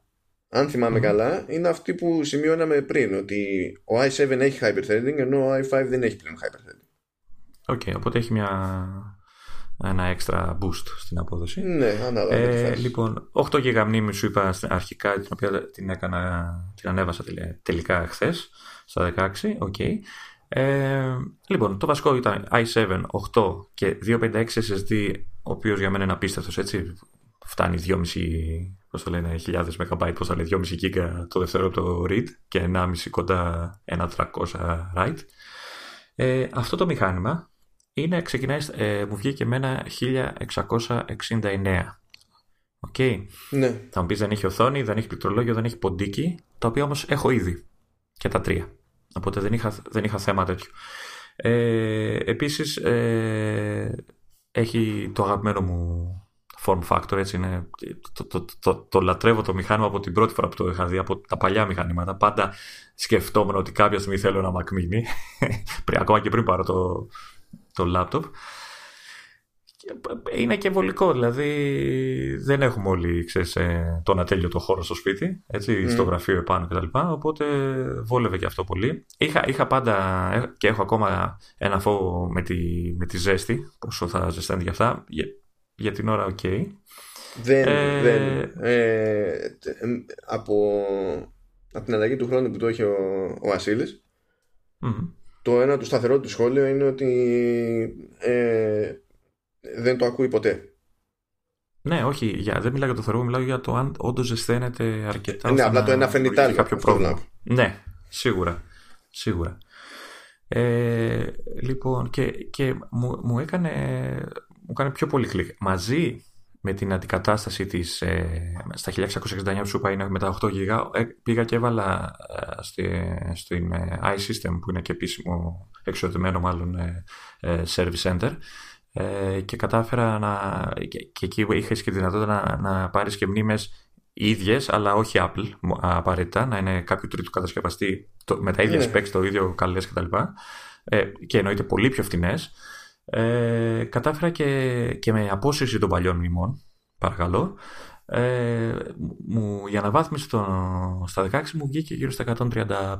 αν θυμάμαι καλά, είναι αυτή που σημειώναμε πριν, ότι ο i7 έχει hyperthreading, ενώ ο i5 δεν έχει πλέον hyperthreading. OK, okay, οπότε έχει μια, ένα έξτρα boost στην απόδοση. Ναι, ανάλογα. Ε, λοιπόν, 8 GB μνήμη σου είπα αρχικά, την οποία την, έκανα, την ανέβασα τελικά χθες στα 16. Okay. Ε, λοιπόν, το βασικό ήταν i7 8 και 256 SSD ο οποίος για μένα είναι απίστευτος, έτσι. Φτάνει 2,5 πώς το λένε, χιλιάδες MB, πώς θα λέει, 2,5 GB το δευτερόλεπτο read και 1,5 κοντά 1,300 write. Ε, αυτό το μηχάνημα είναι, ξεκινάει, ε, μου βγήκε με ένα 1669. OK. Okay. Ναι. Θα μου πεις δεν έχει οθόνη, δεν έχει πληκτρολόγιο, δεν έχει ποντίκι, τα οποία όμως έχω ήδη. Και τα τρία. Οπότε δεν είχα, δεν είχα θέμα τέτοιο. Ε, επίσης, ε, έχει το αγαπημένο μου form factor, έτσι είναι. Το, το, το, το, λατρεύω το μηχάνημα από την πρώτη φορά που το είχα δει, από τα παλιά μηχανήματα. Πάντα σκεφτόμουν ότι κάποια στιγμή θέλω ένα Mac Mini, ακόμα και πριν πάρω το, το laptop. Είναι και βολικό, δηλαδή δεν έχουμε όλοι ξέρεις, ε, τον ατελείωτο χώρο στο σπίτι, έτσι, mm. στο γραφείο επάνω κτλ. Οπότε βόλευε και αυτό πολύ. Είχα, είχα πάντα ε, και έχω ακόμα ένα φόβο με τη, με τη ζέστη, πόσο θα ζεσταίνει για αυτά. Για, για την ώρα, OK. Okay. Δεν, ε... δεν. Ε, από, από την αλλαγή του χρόνου που το έχει ο, ο Ασίλης, mm. το ένα του σταθερό του σχόλιο είναι ότι ε, δεν το ακούει ποτέ. Ναι, όχι, για, δεν μιλάω για το θερμό, μιλάω για το αν όντως ζεσταίνεται αρκετά. Ναι, απλά το ένα φαίνεται κάποιο πρόβλημα. Ναι, σίγουρα. Σίγουρα. Ε, λοιπόν, και, και μου, μου, έκανε, μου έκανε πιο πολύ κλικ. Μαζί με την αντικατάσταση της ε, στα 1669 που σου είπα είναι με τα 8 GB ε, πήγα και έβαλα ε, στη, στην ε, iSystem που είναι και επίσημο εξοδεμένο μάλλον service center ε, και κατάφερα να. και, εκεί είχες και δυνατότητα να, να πάρεις και μνήμες ίδιες, αλλά όχι Apple απαραίτητα, να είναι κάποιο τρίτο κατασκευαστή με τα ίδια ναι. specs, το ίδιο καλές κτλ. Ε, και εννοείται πολύ πιο φθηνέ. Ε, κατάφερα και, και με απόσυρση των παλιών μνημών, παρακαλώ, ε, μου, η αναβάθμιση στο, στα 16 μου βγήκε γύρω στα 135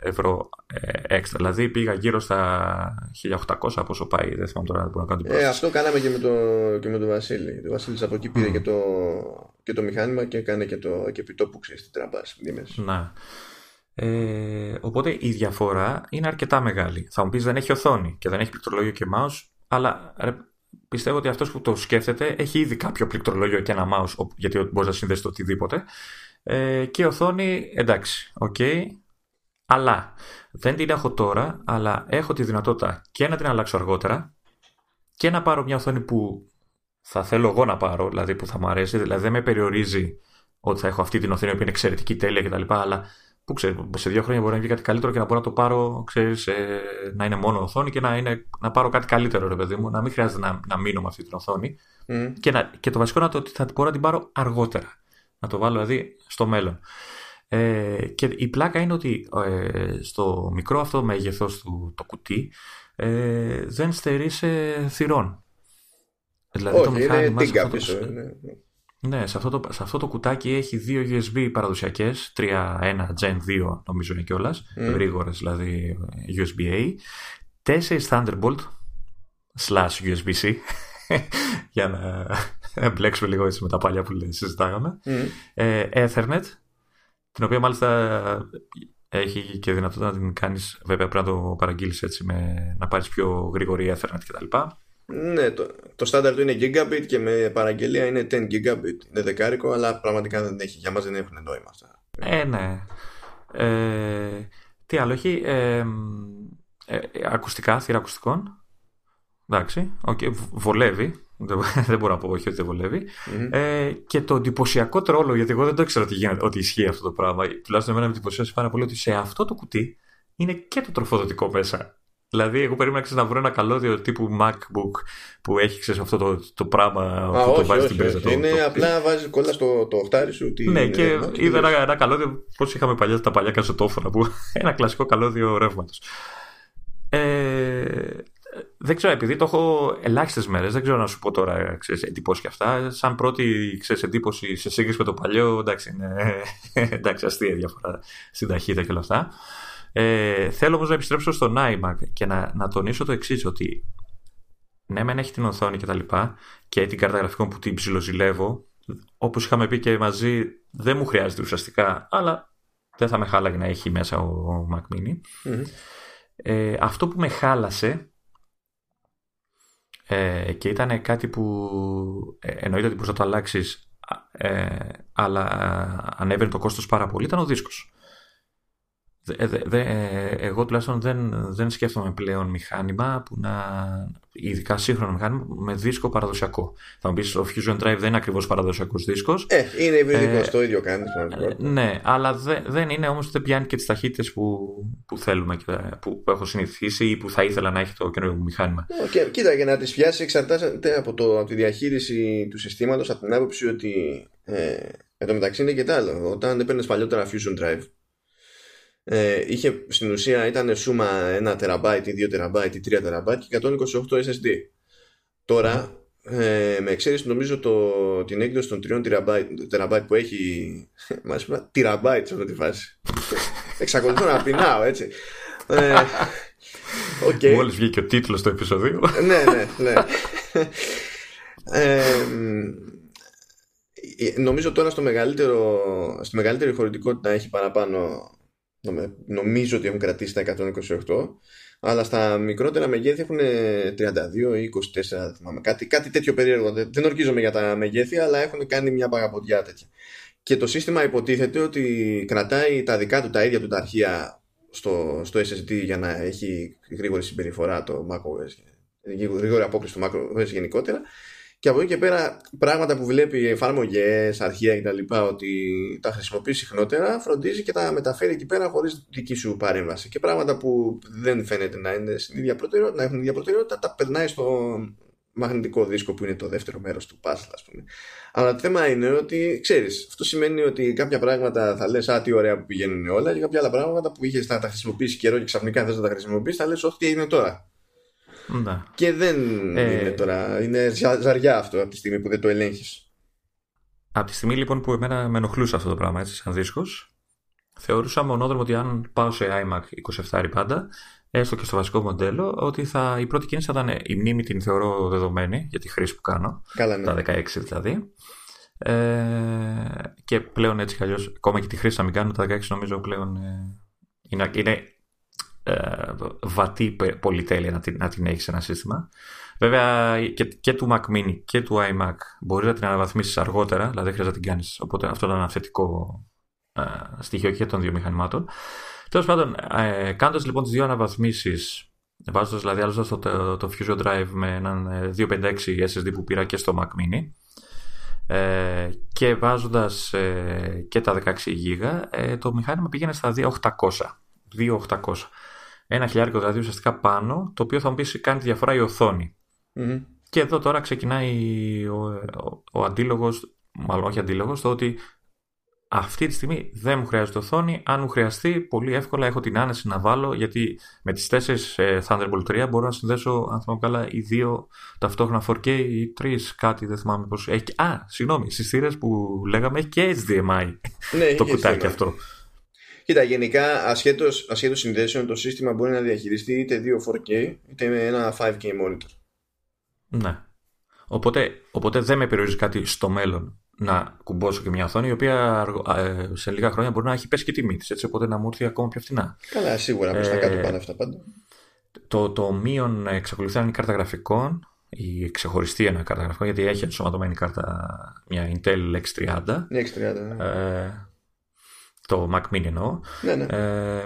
ευρώ ε, έξτρα. Δηλαδή πήγα γύρω στα 1800 πόσο πάει. Δεν θυμάμαι τώρα που να κάνω την ε, Αυτό κάναμε και με, το, και με τον Βασίλη. Ο Βασίλης από εκεί πήρε και, το, και το μηχάνημα και έκανε και το και που ξέρεις τις τραμπάς. Να. Ε, οπότε η διαφορά είναι αρκετά μεγάλη. Θα μου πεις δεν έχει οθόνη και δεν έχει πληκτρολόγιο και mouse, αλλά πιστεύω ότι αυτός που το σκέφτεται έχει ήδη κάποιο πληκτρολόγιο και ένα mouse, γιατί μπορείς να συνδέσεις το οτιδήποτε. Ε, και οθόνη, εντάξει, OK. Okay, αλλά δεν την έχω τώρα, αλλά έχω τη δυνατότητα και να την αλλάξω αργότερα και να πάρω μια οθόνη που θα θέλω εγώ να πάρω, δηλαδή που θα μου αρέσει, δηλαδή δεν με περιορίζει ότι θα έχω αυτή την οθόνη που είναι εξαιρετική, τέλεια κτλ. Αλλά που ξέρεις, σε δύο χρόνια μπορεί να βγει κάτι καλύτερο και να μπορώ να το πάρω, ξέρεις, ε, να είναι μόνο οθόνη και να, είναι, να πάρω κάτι καλύτερο, ρε παιδί μου, να μην χρειάζεται να, να μείνω με αυτή την οθόνη. Mm. Και, να, και το βασικό είναι ότι θα μπορώ να την πάρω αργότερα. Να το βάλω δηλαδή στο μέλλον. Ε, και η πλάκα είναι ότι ε, στο μικρό αυτό μέγεθος του το κουτί ε, δεν στερεί σε θυρών. Δηλαδή Όχι, το μηχάνημα είναι πίσω. Ναι, σε αυτό, το, σε αυτό το κουτάκι έχει δύο USB παραδοσιακές, 3.1 Gen 2 νομίζω είναι κιόλας, mm. γρήγορες δηλαδή USB-A, τέσσερις Thunderbolt slash USB-C, για να μπλέξουμε λίγο έτσι με τα παλιά που συζητάγαμε, mm. ε, Ethernet, την οποία μάλιστα έχει και δυνατότητα να την κάνεις. Βέβαια πρέπει να το παραγγείλεις έτσι με, να πάρεις πιο γρήγορη Ethernet κτλ. Ναι, το, το στάνταρ του είναι gigabit και με παραγγελία είναι 10 gigabit. Είναι δεκάρικο, αλλά πραγματικά δεν έχει. Για μας δεν έχουν νόημα αυτά. Ε, ναι. Ε, τι άλλο έχει. Ε, ε, ακουστικά, θύρα ακουστικών. Εντάξει, okay, βολεύει. δεν μπορώ να πω όχι ότι δεν βολεύει. Mm-hmm. Ε, και το εντυπωσιακό τρόλο, γιατί εγώ δεν το ήξερα ότι, γίνεται, ότι ισχύει αυτό το πράγμα. Τουλάχιστον εμένα με εντυπωσίασε πάρα πολύ ότι σε αυτό το κουτί είναι και το τροφοδοτικό μέσα. Δηλαδή, εγώ περίμενα να βρω ένα καλώδιο τύπου MacBook που έχει ξέρεις, αυτό το, το πράγμα Α, που όχι, το βάζει στην πρίζα. Είναι το, απλά βάζει κολλά στο το οχτάρι σου. Τι ναι, και είναι, είδα ένα, ένα καλώδιο πώς είχαμε παλιά τα παλιά κασετόφωνα. Που, ένα κλασικό καλώδιο ρεύματος. Ε, δεν ξέρω, επειδή το έχω ελάχιστες μέρες, δεν ξέρω να σου πω τώρα ξέρεις, εντυπώσεις και αυτά. Σαν πρώτη ξέρεις, εντύπωση σε σύγκριση με το παλιό, εντάξει, είναι εντάξει, αστεία διαφορά στην ταχύτητα και όλα αυτά. Ε, θέλω όμως να επιστρέψω στο iMac και να, να τονίσω το εξής, ότι ναι, μεν έχει την οθόνη και τα λοιπά και την κάρτα γραφικών που την ψιλοζηλεύω. Όπως είχαμε πει και μαζί, δεν μου χρειάζεται ουσιαστικά, αλλά δεν θα με χάλαγε να έχει μέσα ο, Mac Mini. Ε, αυτό που με χάλασε ε, και ήταν κάτι που ε, εννοείται ότι μπορείς να το αλλάξεις, ε, αλλά ανέβαινε το κόστος πάρα πολύ, ήταν ο δίσκος. Δε, εγώ τουλάχιστον δεν, δεν σκέφτομαι πλέον μηχάνημα που να. ειδικά σύγχρονο μηχάνημα με δίσκο παραδοσιακό. Θα μου πεις ο Fusion Drive δεν είναι ακριβώς παραδοσιακός δίσκος. Ε, είναι υβριδικό, ε, το ίδιο κάνεις. Ε, ναι, αλλά δε, δεν είναι όμως δεν πιάνει και τις ταχύτητες που, που θέλουμε και που, που έχω συνηθίσει ή που θα ήθελα να έχει το καινούργιο μου Ε, και, κοίτα, για να τις πιάσει εξαρτάται από, το, από τη διαχείριση του συστήματος από την άποψη ότι. Ε, Εν τω μεταξύ είναι και τα άλλο. Όταν έπαιρνες παλιότερα Fusion Drive, ε, είχε στην ουσία ήταν σούμα 1 τεραμπάιτ ή 2 τεραμπάιτ ή 3 τεραμπάιτ και 128 SSD. Τώρα, ε, με εξαίρεση νομίζω το, την έκδοση των 3 τεραμπάιτ που έχει μάλιστα τεραμπάιτ σε αυτή τη φάση. Εξακολουθώ να πεινάω έτσι. Ε, okay. Μόλις βγήκε ο τίτλος του επεισοδίου. ναι, ναι, ναι. Ε, νομίζω τώρα στο μεγαλύτερο, στη μεγαλύτερη χωρητικότητα έχει παραπάνω Νομίζω ότι έχουν κρατήσει τα 128 αλλά στα μικρότερα μεγέθη έχουν 32 ή 24 θυμάμαι. Κάτι, κάτι τέτοιο περίεργο. Δεν ορκίζομαι για τα μεγέθη αλλά έχουν κάνει μια παγαποντιά τέτοια. Και το σύστημα υποτίθεται ότι κρατάει τα δικά του τα ίδια του τα αρχεία στο, στο SSD για να έχει γρήγορη συμπεριφορά το macOS γρήγορη απόκριση του macOS γενικότερα και από εκεί και πέρα πράγματα που βλέπει εφαρμογές, αρχεία κτλ. ότι τα χρησιμοποιεί συχνότερα, φροντίζει και τα μεταφέρει εκεί πέρα χωρίς δική σου παρέμβαση. Και πράγματα που δεν φαίνεται να, είναι στην ίδια να έχουν ίδια προτεραιότητα, τα περνάει στο μαγνητικό δίσκο που είναι το δεύτερο μέρος του puzzle, ας πούμε. Αλλά το θέμα είναι ότι ξέρεις, αυτό σημαίνει ότι κάποια πράγματα θα λες, Α, τι ωραία που πηγαίνουν όλα, και κάποια άλλα πράγματα που είχες να τα χρησιμοποιήσεις καιρό και ξαφνικά θες να τα χρησιμοποιήσεις, θα λες, Όχι, τι έγινε τώρα. Ναι. Και δεν ε... είναι τώρα. Είναι ζαριά αυτό από τη στιγμή που δεν το ελέγχεις. από τη στιγμή λοιπόν που εμένα με ενοχλούσε αυτό το πράγμα έτσι σαν δίσκος θεωρούσα μονόδρομο ότι αν πάω σε iMac 27 πάντα έστω και στο βασικό μοντέλο ότι θα, η πρώτη κίνηση θα ήταν η μνήμη την θεωρώ δεδομένη για τη χρήση που κάνω Καλά, ναι. τα 16 δηλαδή ε, και πλέον έτσι κι αλλιώς ακόμα και τη χρήση να μην κάνω τα 16 νομίζω πλέον ε, είναι, είναι ε, βατή πολυτέλεια να την, να την έχεις σε ένα σύστημα. Βέβαια και, και του Mac Mini και του iMac μπορείς να την αναβαθμίσεις αργότερα, δηλαδή χρειάζεται να την κάνεις. Οπότε αυτό είναι ένα θετικό ε, στοιχείο και των δύο μηχανημάτων. Τέλος πάντων, ε, κάνοντας λοιπόν τις δύο αναβαθμίσεις, βάζοντας δηλαδή άλλο το, το, το Fusion Drive με έναν 256 ε, SSD που πήρα και στο Mac Mini, ε, και βάζοντας ε, και τα 16 GB ε, το μηχάνημα πήγαινε στα 2800 2800 ένα χιλιάρικο δηλαδή ουσιαστικά πάνω το οποίο θα μου πεις κάνει τη διαφορά η οθονη και εδώ τώρα ξεκινάει ο, ο, ο αντίλογος μάλλον όχι αντίλογος το ότι αυτή τη στιγμή δεν μου χρειάζεται οθόνη. Αν μου χρειαστεί, πολύ εύκολα έχω την άνεση να βάλω γιατί με τις 4 ε, Thunderbolt 3 μπορώ να συνδέσω, αν θυμάμαι καλά, οι δύο ταυτόχρονα 4K ή 3, κάτι δεν θυμάμαι πώς έχει. Α, συγγνώμη, στις θύρες που λέγαμε έχει και HDMI ναι, το κουτάκι αυτό. Κοίτα, γενικά ασχέτως, ασχέτως συνδέσεων το σύστημα μπορεί να διαχειριστεί είτε δύο 4K είτε με ένα 5K monitor. Ναι. Οπότε, οπότε δεν με περιορίζει κάτι στο μέλλον να κουμπώσω και μια οθόνη η οποία ε, σε λίγα χρόνια μπορεί να έχει πέσει και τιμή της, έτσι οπότε να μου έρθει ακόμα πιο φθηνά. Καλά, σίγουρα προς τα κάτω πάνε αυτά πάντα. Το, το μείον εξακολουθεί να είναι η κάρτα γραφικών, η ξεχωριστή ένα κάρτα γραφικών, γιατί έχει ενσωματωμένη κάρτα μια Intel X30. X30, ναι. ε, το Mac Mini εννοώ. Ναι, ναι. Ε,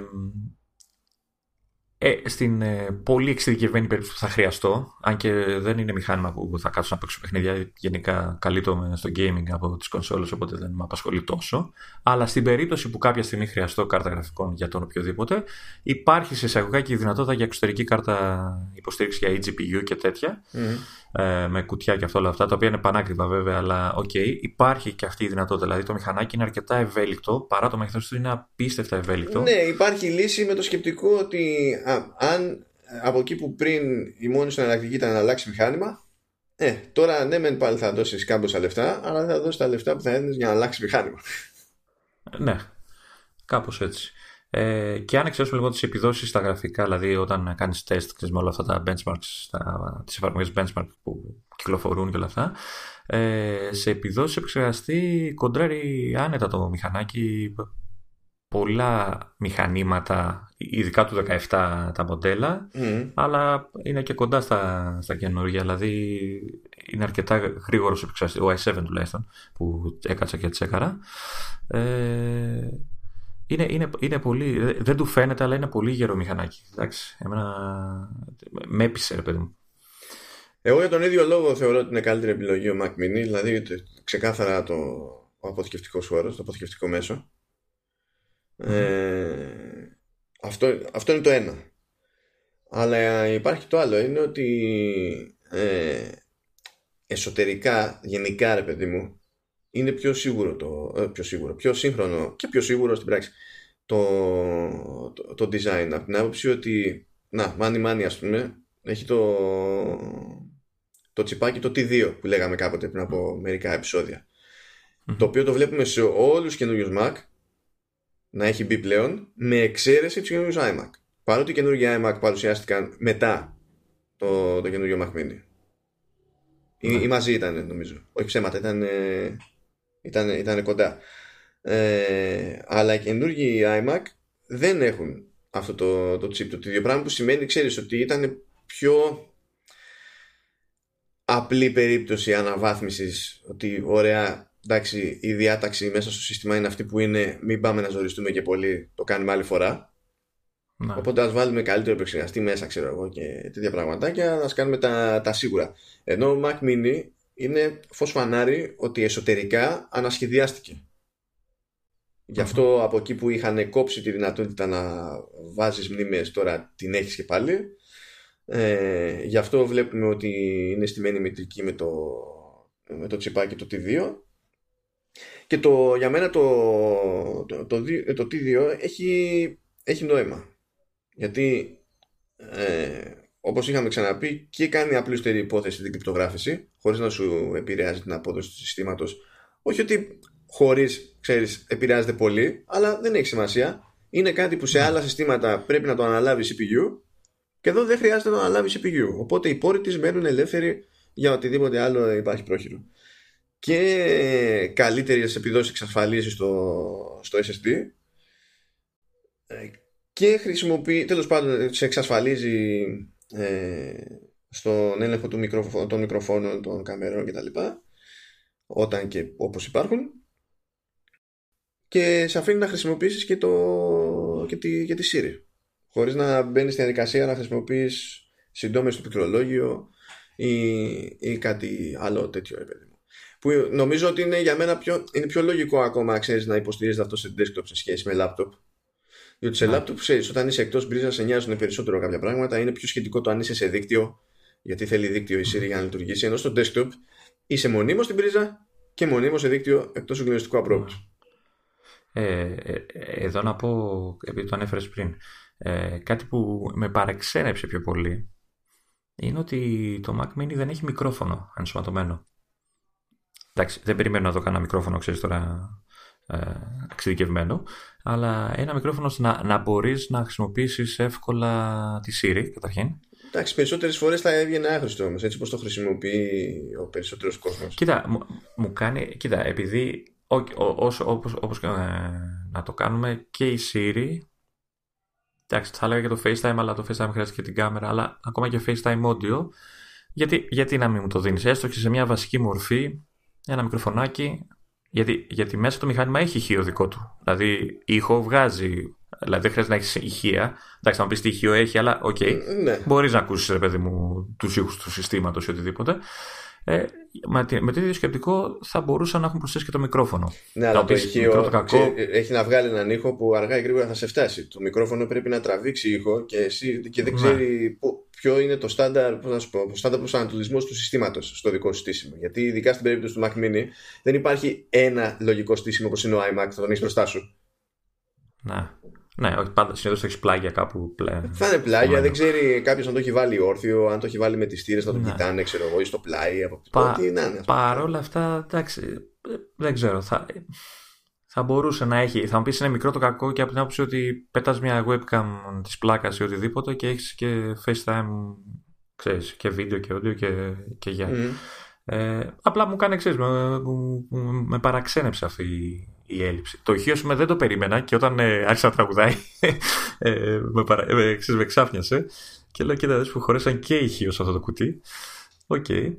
ε, στην ε, πολύ εξειδικευμένη περίπτωση που θα χρειαστώ, αν και δεν είναι μηχάνημα που θα κάτσω να παίξω παιχνίδια, γενικά καλύπτω στο gaming από τις κονσόλες, οπότε δεν με απασχολεί τόσο. Αλλά στην περίπτωση που κάποια στιγμή χρειαστώ κάρτα γραφικών για τον οποιοδήποτε, υπάρχει σε εισαγωγικά και η δυνατότητα για εξωτερική κάρτα υποστήριξη για eGPU και τέτοια, ε, με κουτιά και αυτό όλα αυτά, τα οποία είναι πανάκριβα βέβαια, αλλά OK, okay, υπάρχει και αυτή η δυνατότητα. Δηλαδή το μηχανάκι είναι αρκετά ευέλικτο, παρά το μέγεθό του είναι απίστευτα ευέλικτο. Ναι, υπάρχει λύση με το σκεπτικό ότι αν από εκεί που πριν η μόνη σου εναλλακτική ήταν να αλλάξει μηχάνημα, ε, τώρα ναι, μεν πάλι θα δώσεις κάμποσα λεφτά, αλλά θα δώσεις τα λεφτά που θα έδινες για να αλλάξει μηχάνημα. Ναι, κάπως έτσι. Ε, και αν εξαιρέσουμε λοιπόν τις επιδόσεις στα γραφικά, δηλαδή όταν κάνεις τεστ με όλα αυτά τα benchmarks, τις εφαρμογές benchmark που κυκλοφορούν και όλα αυτά, ε, σε επιδόσεις επεξεργαστεί κοντράρει άνετα το μηχανάκι πολλά μηχανήματα, ειδικά του 17 τα μοντέλα, αλλά είναι και κοντά στα, στα καινούργια, δηλαδή είναι αρκετά γρήγορος επεξεργαστή, ο i7 τουλάχιστον, που έκατσα και τσέκαρα. Ε, είναι, είναι, είναι πολύ, δεν του φαίνεται, αλλά είναι πολύ γερό μηχανάκι. Εντάξει, εμένα με έπεισε, ρε παιδί μου. Εγώ για τον ίδιο λόγο θεωρώ ότι είναι καλύτερη επιλογή ο Mac Mini, δηλαδή ξεκάθαρα το, ο αποθηκευτικός χώρο, το αποθηκευτικό μέσο. Ε, αυτό, αυτό είναι το ένα. Αλλά υπάρχει το άλλο, είναι ότι ε, εσωτερικά, γενικά ρε παιδί μου, είναι πιο σίγουρο το, ε, πιο σίγουρο, πιο σύγχρονο και πιο σίγουρο στην πράξη το, το, το design. Από την άποψη ότι, να, μάνι μάνι ας πούμε, έχει το, το τσιπάκι το T2 που λέγαμε κάποτε πριν από μερικά Το οποίο το βλέπουμε σε όλους τους καινούριους Mac να έχει μπει πλέον με εξαίρεση τους καινούριους iMac. Παρότι οι καινούργιοι iMac παρουσιάστηκαν μετά το, το καινούριο Mac Mini. Ή, ή, μαζί ήταν νομίζω. Όχι ψέματα, ήταν, ήταν, ήταν κοντά. Ε, αλλά οι καινούργιοι iMac δεν έχουν αυτό το, το chip το ίδιο πράγμα που σημαίνει ξέρεις ότι ήταν πιο απλή περίπτωση αναβάθμισης ότι ωραία εντάξει, η διάταξη μέσα στο σύστημα είναι αυτή που είναι, μην πάμε να ζοριστούμε και πολύ, το κάνουμε άλλη φορά. Να. Οπότε ας βάλουμε καλύτερο επεξεργαστή μέσα, ξέρω εγώ, και τέτοια πραγματάκια, να κάνουμε τα, τα σίγουρα. Ενώ ο Mac Mini είναι φως φανάρι ότι εσωτερικά ανασχεδιάστηκε. Γι' αυτό από εκεί που είχαν κόψει τη δυνατότητα να βάζεις μνήμες τώρα την έχεις και πάλι. Ε, γι' αυτό βλέπουμε ότι είναι στημένη μητρική με το, με το τσιπάκι το T2 και το, για μένα το, το, το, το T2 έχει, έχει νόημα. Γιατί ε, όπως είχαμε ξαναπεί και κάνει απλούστερη υπόθεση την κρυπτογράφηση χωρίς να σου επηρεάζει την απόδοση του συστήματος Όχι ότι χωρίς, ξέρεις, επηρεάζεται πολύ, αλλά δεν έχει σημασία. Είναι κάτι που σε ναι. άλλα συστήματα πρέπει να το αναλάβει CPU και εδώ δεν χρειάζεται να το αναλάβει CPU. Οπότε οι πόροι της μένουν ελεύθεροι για οτιδήποτε άλλο υπάρχει πρόχειρο. Και καλύτερες επιδόσεις εξασφαλίζει στο, στο SSD ε, και χρησιμοποιεί, τέλος πάντων σε εξασφαλίζει ε, στον έλεγχο του μικροφ... των μικροφώνων, των καμερών κτλ. Όταν και όπως υπάρχουν και σε αφήνει να χρησιμοποιήσεις και, το... και, τη... και τη Siri χωρίς να μπαίνεις στη διαδικασία να χρησιμοποιείς συντόμες στο πληκτρολόγιο ή, ή κάτι άλλο τέτοιο επίπεδο. Που νομίζω ότι είναι για μένα πιο, είναι πιο λογικό ακόμα ξέρεις, να υποστηρίζεται αυτό σε desktop σε σχέση με laptop διότι σε laptop, ξέρεις, όταν είσαι εκτός μπρίζας, σε νοιάζουν περισσότερο κάποια πράγματα. Είναι πιο σχετικό το αν είσαι σε δίκτυο, γιατί θέλει δίκτυο η Siri για να λειτουργήσει. Ενώ στο desktop είσαι μονίμως στην πρίζα και μονίμως σε δίκτυο εκτός συγκλονιστικού approach. Ε, ε, εδώ να πω, επειδή το ανέφερες πριν, ε, κάτι που με παρεξένεψε πιο πολύ είναι ότι το Mac Mini δεν έχει μικρόφωνο ενσωματωμένο. Εντάξει, δεν περιμένω να δω κανένα μικρόφωνο, ξέρεις τώρα, ε, εξειδικευμένο, αλλά ένα μικρόφωνο να, να μπορείς να χρησιμοποιήσεις εύκολα τη Siri καταρχήν. Εντάξει, περισσότερες φορές θα έβγαινε άχρηστο όμως, έτσι όπως το χρησιμοποιεί ο περισσότερος κόσμος. Κοίτα, μου, μου, κάνει. Κοίτα, επειδή όπως, ε, να το κάνουμε και η Siri εντάξει θα έλεγα και το FaceTime αλλά το FaceTime χρειάζεται και την κάμερα αλλά ακόμα και FaceTime audio γιατί, γιατί να μην μου το δίνεις; Έστω και σε μια βασική μορφή ένα μικροφωνάκι γιατί, γιατί μέσα το μηχάνημα έχει ηχείο δικό του. Δηλαδή, ήχο βγάζει. Δηλαδή, δεν χρειάζεται να έχεις ηχεία. Εντάξει, θα μου πεις τι ηχείο έχει, αλλά OK. Okay, ναι. Μπορείς να ακούσεις, ρε παιδί μου, τους ήχους του συστήματος ή οτιδήποτε. Ε, με, με το ίδιο σκεπτικό θα μπορούσαν να έχουν προσθέσει και το μικρόφωνο. Ναι, αλλά το ηχείο το κακό... έχει να βγάλει έναν ήχο που αργά ή γρήγορα θα σε φτάσει. Το μικρόφωνο πρέπει να τραβήξει ήχο και, εσύ, και δεν ναι. ξέρει ποιο είναι το στάνταρ, πώς να σου πω, στάνταρ προσανατολισμός του συστήματος στο δικό σου στήσιμο. Γιατί ειδικά στην περίπτωση του Mac Mini δεν υπάρχει ένα λογικό στήσιμο όπως είναι ο iMac, θα τον έχεις μπροστά σου. Ναι. Ναι, όχι πάντα. Συνήθως έχεις πλάγια κάπου πλέον. Θα είναι πλάγια, δεν ξέρει κάποιος αν το έχει βάλει όρθιο, αν το έχει βάλει με τις τύρε, θα το ναι. κοιτάνε, ξέρω εγώ, ή στο πλάι. Από... Πα... Τι να είναι. Παρ' όλα αυτά, εντάξει, δεν ξέρω. Θα, θα μπορούσε να έχει. Θα μου πεις είναι μικρό το κακό και από την άποψη ότι πετάς μια webcam της πλάκας ή οτιδήποτε και έχεις και FaceTime, ξέρεις, και βίντεο και audio και, και για. Mm. Ε, απλά μου κάνει εξή, με, με, παραξένεψε αυτή η, έλλειψη. Το ηχείο σου δεν το περίμενα και όταν ε, άρχισα να τραγουδάει ε, με, παρα, ε, με ξάφνιασε και λέω κοίτα που χωρέσαν και ηχείο σε αυτό το κουτί. OK. Okay.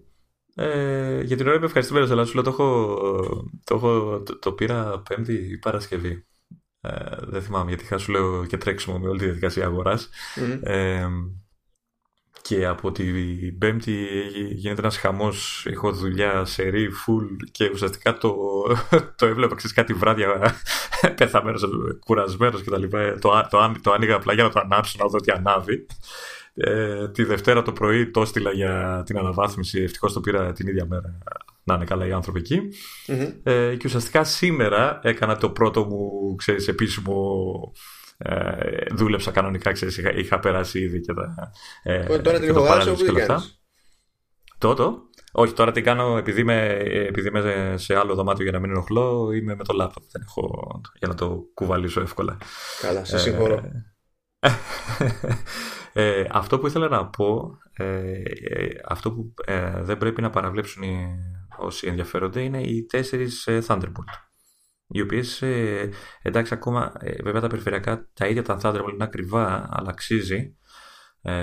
Ε, για την ώρα είμαι ευχαριστημένος, αλλά σου λέω το, έχω, το, έχω, το, το πήρα Πέμπτη ή Παρασκευή. Ε, δεν θυμάμαι γιατί είχα σου λέω και τρέξιμο με όλη τη διαδικασία αγοράς. Mm. Ε, και από την Πέμπτη γίνεται ένας χαμός. Έχω δουλειά σε re, full και ουσιαστικά το, το έβλεπα ξέρεις, κάτι βράδια πεθαμένος, κουρασμένος κτλ. Το, το, το άνοιγα απλά για να το ανάψω, να δω ότι ανάβει. Ε, τη Δευτέρα το πρωί το έστειλα για την αναβάθμιση. Ευτυχώς το πήρα την ίδια μέρα. Να είναι καλά οι άνθρωποι εκεί. Mm-hmm. Ε, και ουσιαστικά σήμερα έκανα το πρώτο μου ξέρεις, επίσημο. Ε, δούλεψα κανονικά, ξέρεις, είχα, είχα περάσει ήδη και τα. Ε, τώρα την υπογράψω που δεν Το, το. Όχι, τώρα την κάνω επειδή είμαι, επειδή είμαι σε άλλο δωμάτιο για να μην ενοχλώ, είμαι με το laptop. Δεν έχω για να το κουβαλήσω εύκολα. Καλά, σε συγχωρώ. Ε, αυτό που ήθελα να πω, ε, ε αυτό που ε, δεν πρέπει να παραβλέψουν οι, όσοι ενδιαφέρονται είναι οι τέσσερις Thunderbolt. Οι οποίες εντάξει, ακόμα βέβαια τα περιφερειακά τα ίδια τα Thunderbolt είναι ακριβά, αλλά αξίζει.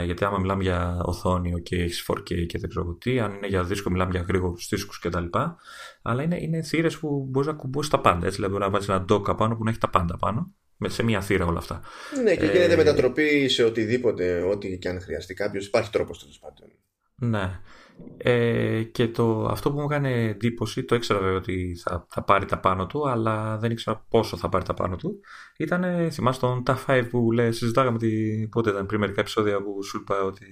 γιατί άμα μιλάμε για οθόνη, OK, έχεις 4K και δεν ξέρω τι, αν είναι για δίσκο, μιλάμε για γρήγορους δίσκους κτλ. Αλλά είναι, είναι θύρες που μπορείς να κουμπώσεις τα πάντα. Έτσι, δηλαδή, μπορεί να βάλει ένα dock απάνω που να έχει τα πάντα πάνω σε μία θύρα όλα αυτά. Ναι, και γίνεται ε, μετατροπή σε οτιδήποτε, ό,τι και αν χρειαστεί κάποιος. Υπάρχει τρόπος τέλος πάντων. Ναι. Ε, και το, αυτό που μου έκανε εντύπωση, το ήξερα βέβαια ότι θα, θα πάρει τα πάνω του, αλλά δεν ήξερα πόσο θα πάρει τα πάνω του. Ήταν, θυμάσαι τον TAF 5 που λέει, συζητάγαμε τη, πότε ήταν πριν μερικά επεισόδια που σου είπα ότι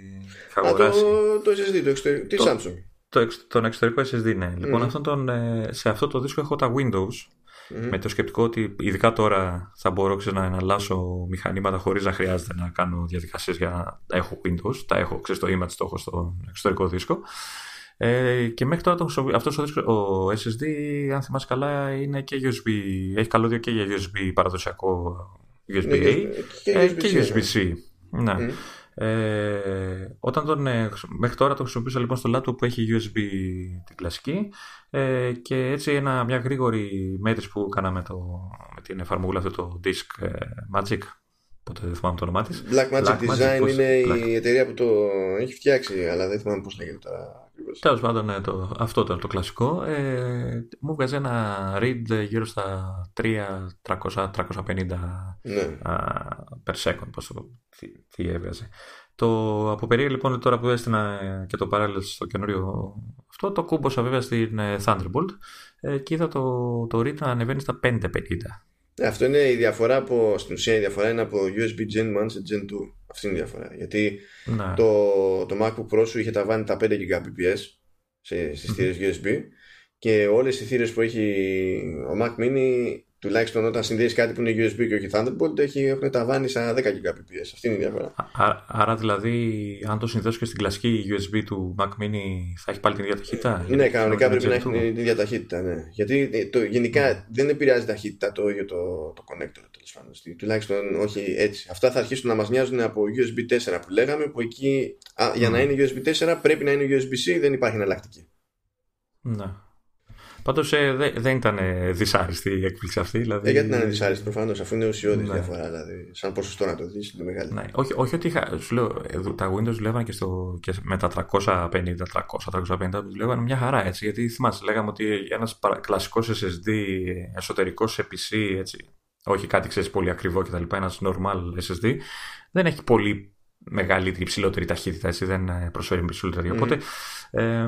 είχα αγοράσει. το, το SSD, το εξωτερικό, τη Samsung; Το, τον εξωτερικό SSD, ναι. Λοιπόν, αυτόν τον, ε, σε αυτό το δίσκο έχω τα Windows με το σκεπτικό ότι ειδικά τώρα θα μπορώ ξέρω, να εναλλάσσω μηχανήματα χωρίς να χρειάζεται να κάνω διαδικασίες για να έχω Windows. Τα έχω, ξέρεις, το image το έχω στο εξωτερικό δίσκο. Ε, και μέχρι τώρα το, αυτός ο, ο SSD, αν θυμάσαι καλά, είναι και USB. Έχει καλώδιο και για USB παραδοσιακό USB-A ναι, και, USB-C. Ναι. Mm. Ε, όταν τον, ε, μέχρι τώρα το χρησιμοποιούσα λοιπόν στο laptop που έχει USB την κλασική ε, και έτσι ένα, μια γρήγορη μέτρηση που κάναμε το, με την εφαρμογή αυτό το Disk ε, Magic Πότε δεν θυμάμαι το όνομά της. Black Magic Design είναι η εταιρεία που το έχει φτιάξει, αλλά δεν θυμάμαι πώς λέγεται τώρα. Τέλος πάντων, ναι, το, αυτό ήταν το κλασικό. Ε, μου βγάζει ένα read γύρω στα 300-350 ναι. per second. Πώς το, τι, τι έβγαζε. Το από περίεργο λοιπόν τώρα που έστεινα και το παράλληλο στο καινούριο αυτό, το κούμποσα βέβαια στην ε, Thunderbolt ε, και είδα το, το read να ανεβαίνει στα 550. Ε, αυτό είναι η διαφορά από, στην ουσία η διαφορά είναι από USB Gen 1 σε Gen 2. Αυτή είναι η διαφορά. Γιατί ναι. το, το MacBook Pro σου είχε τα βάνει τα 5 Gbps σε, στις θύρες USB και όλες οι θύρες που έχει ο Mac Mini τουλάχιστον όταν συνδέεις κάτι που είναι USB και όχι Thunderbolt έχει, έχουν ταβάνει στα 10 Gbps. Αυτή είναι η διαφορά. άρα δηλαδή, αν το συνδέσω και στην κλασική USB του Mac Mini, θα έχει πάλι την ίδια ταχύτητα; Ναι, κανονικά πρέπει να έχει την ίδια ταχύτητα. Ναι. Γιατί ε, το, γενικά δεν επηρεάζει ταχύτητα το ίδιο το, το connector. Τουλάχιστον όχι έτσι. Αυτά θα αρχίσουν να μας μοιάζουν από USB 4 που λέγαμε, που εκεί α, για να είναι USB 4 πρέπει να είναι USB-C, δεν υπάρχει εναλλακτική. Ναι. Πάντως ε, δεν ήταν δυσάρεστη η έκπληξη αυτή. Δηλαδή... Ε, γιατί να είναι δυσάρεστη προφανώς, αφού είναι ουσιώδη ναι. διαφορά. Δηλαδή, σαν ποσοστό να το δεις, είναι μεγάλη. Ναι. Όχι, όχι ότι είχα, σου λέω, τα Windows δουλεύαν και, στο, και με τα 350, 300, 350 δουλεύαν μια χαρά έτσι. Γιατί θυμάσαι, λέγαμε ότι ένας κλασικός SSD εσωτερικός σε PC, έτσι, όχι κάτι ξέρεις πολύ ακριβό κτλ. Ένας normal SSD δεν έχει πολύ μεγαλύτερη, υψηλότερη ταχύτητα, έτσι, δεν προσφέρει υψηλότερη. Mm. Οπότε ε,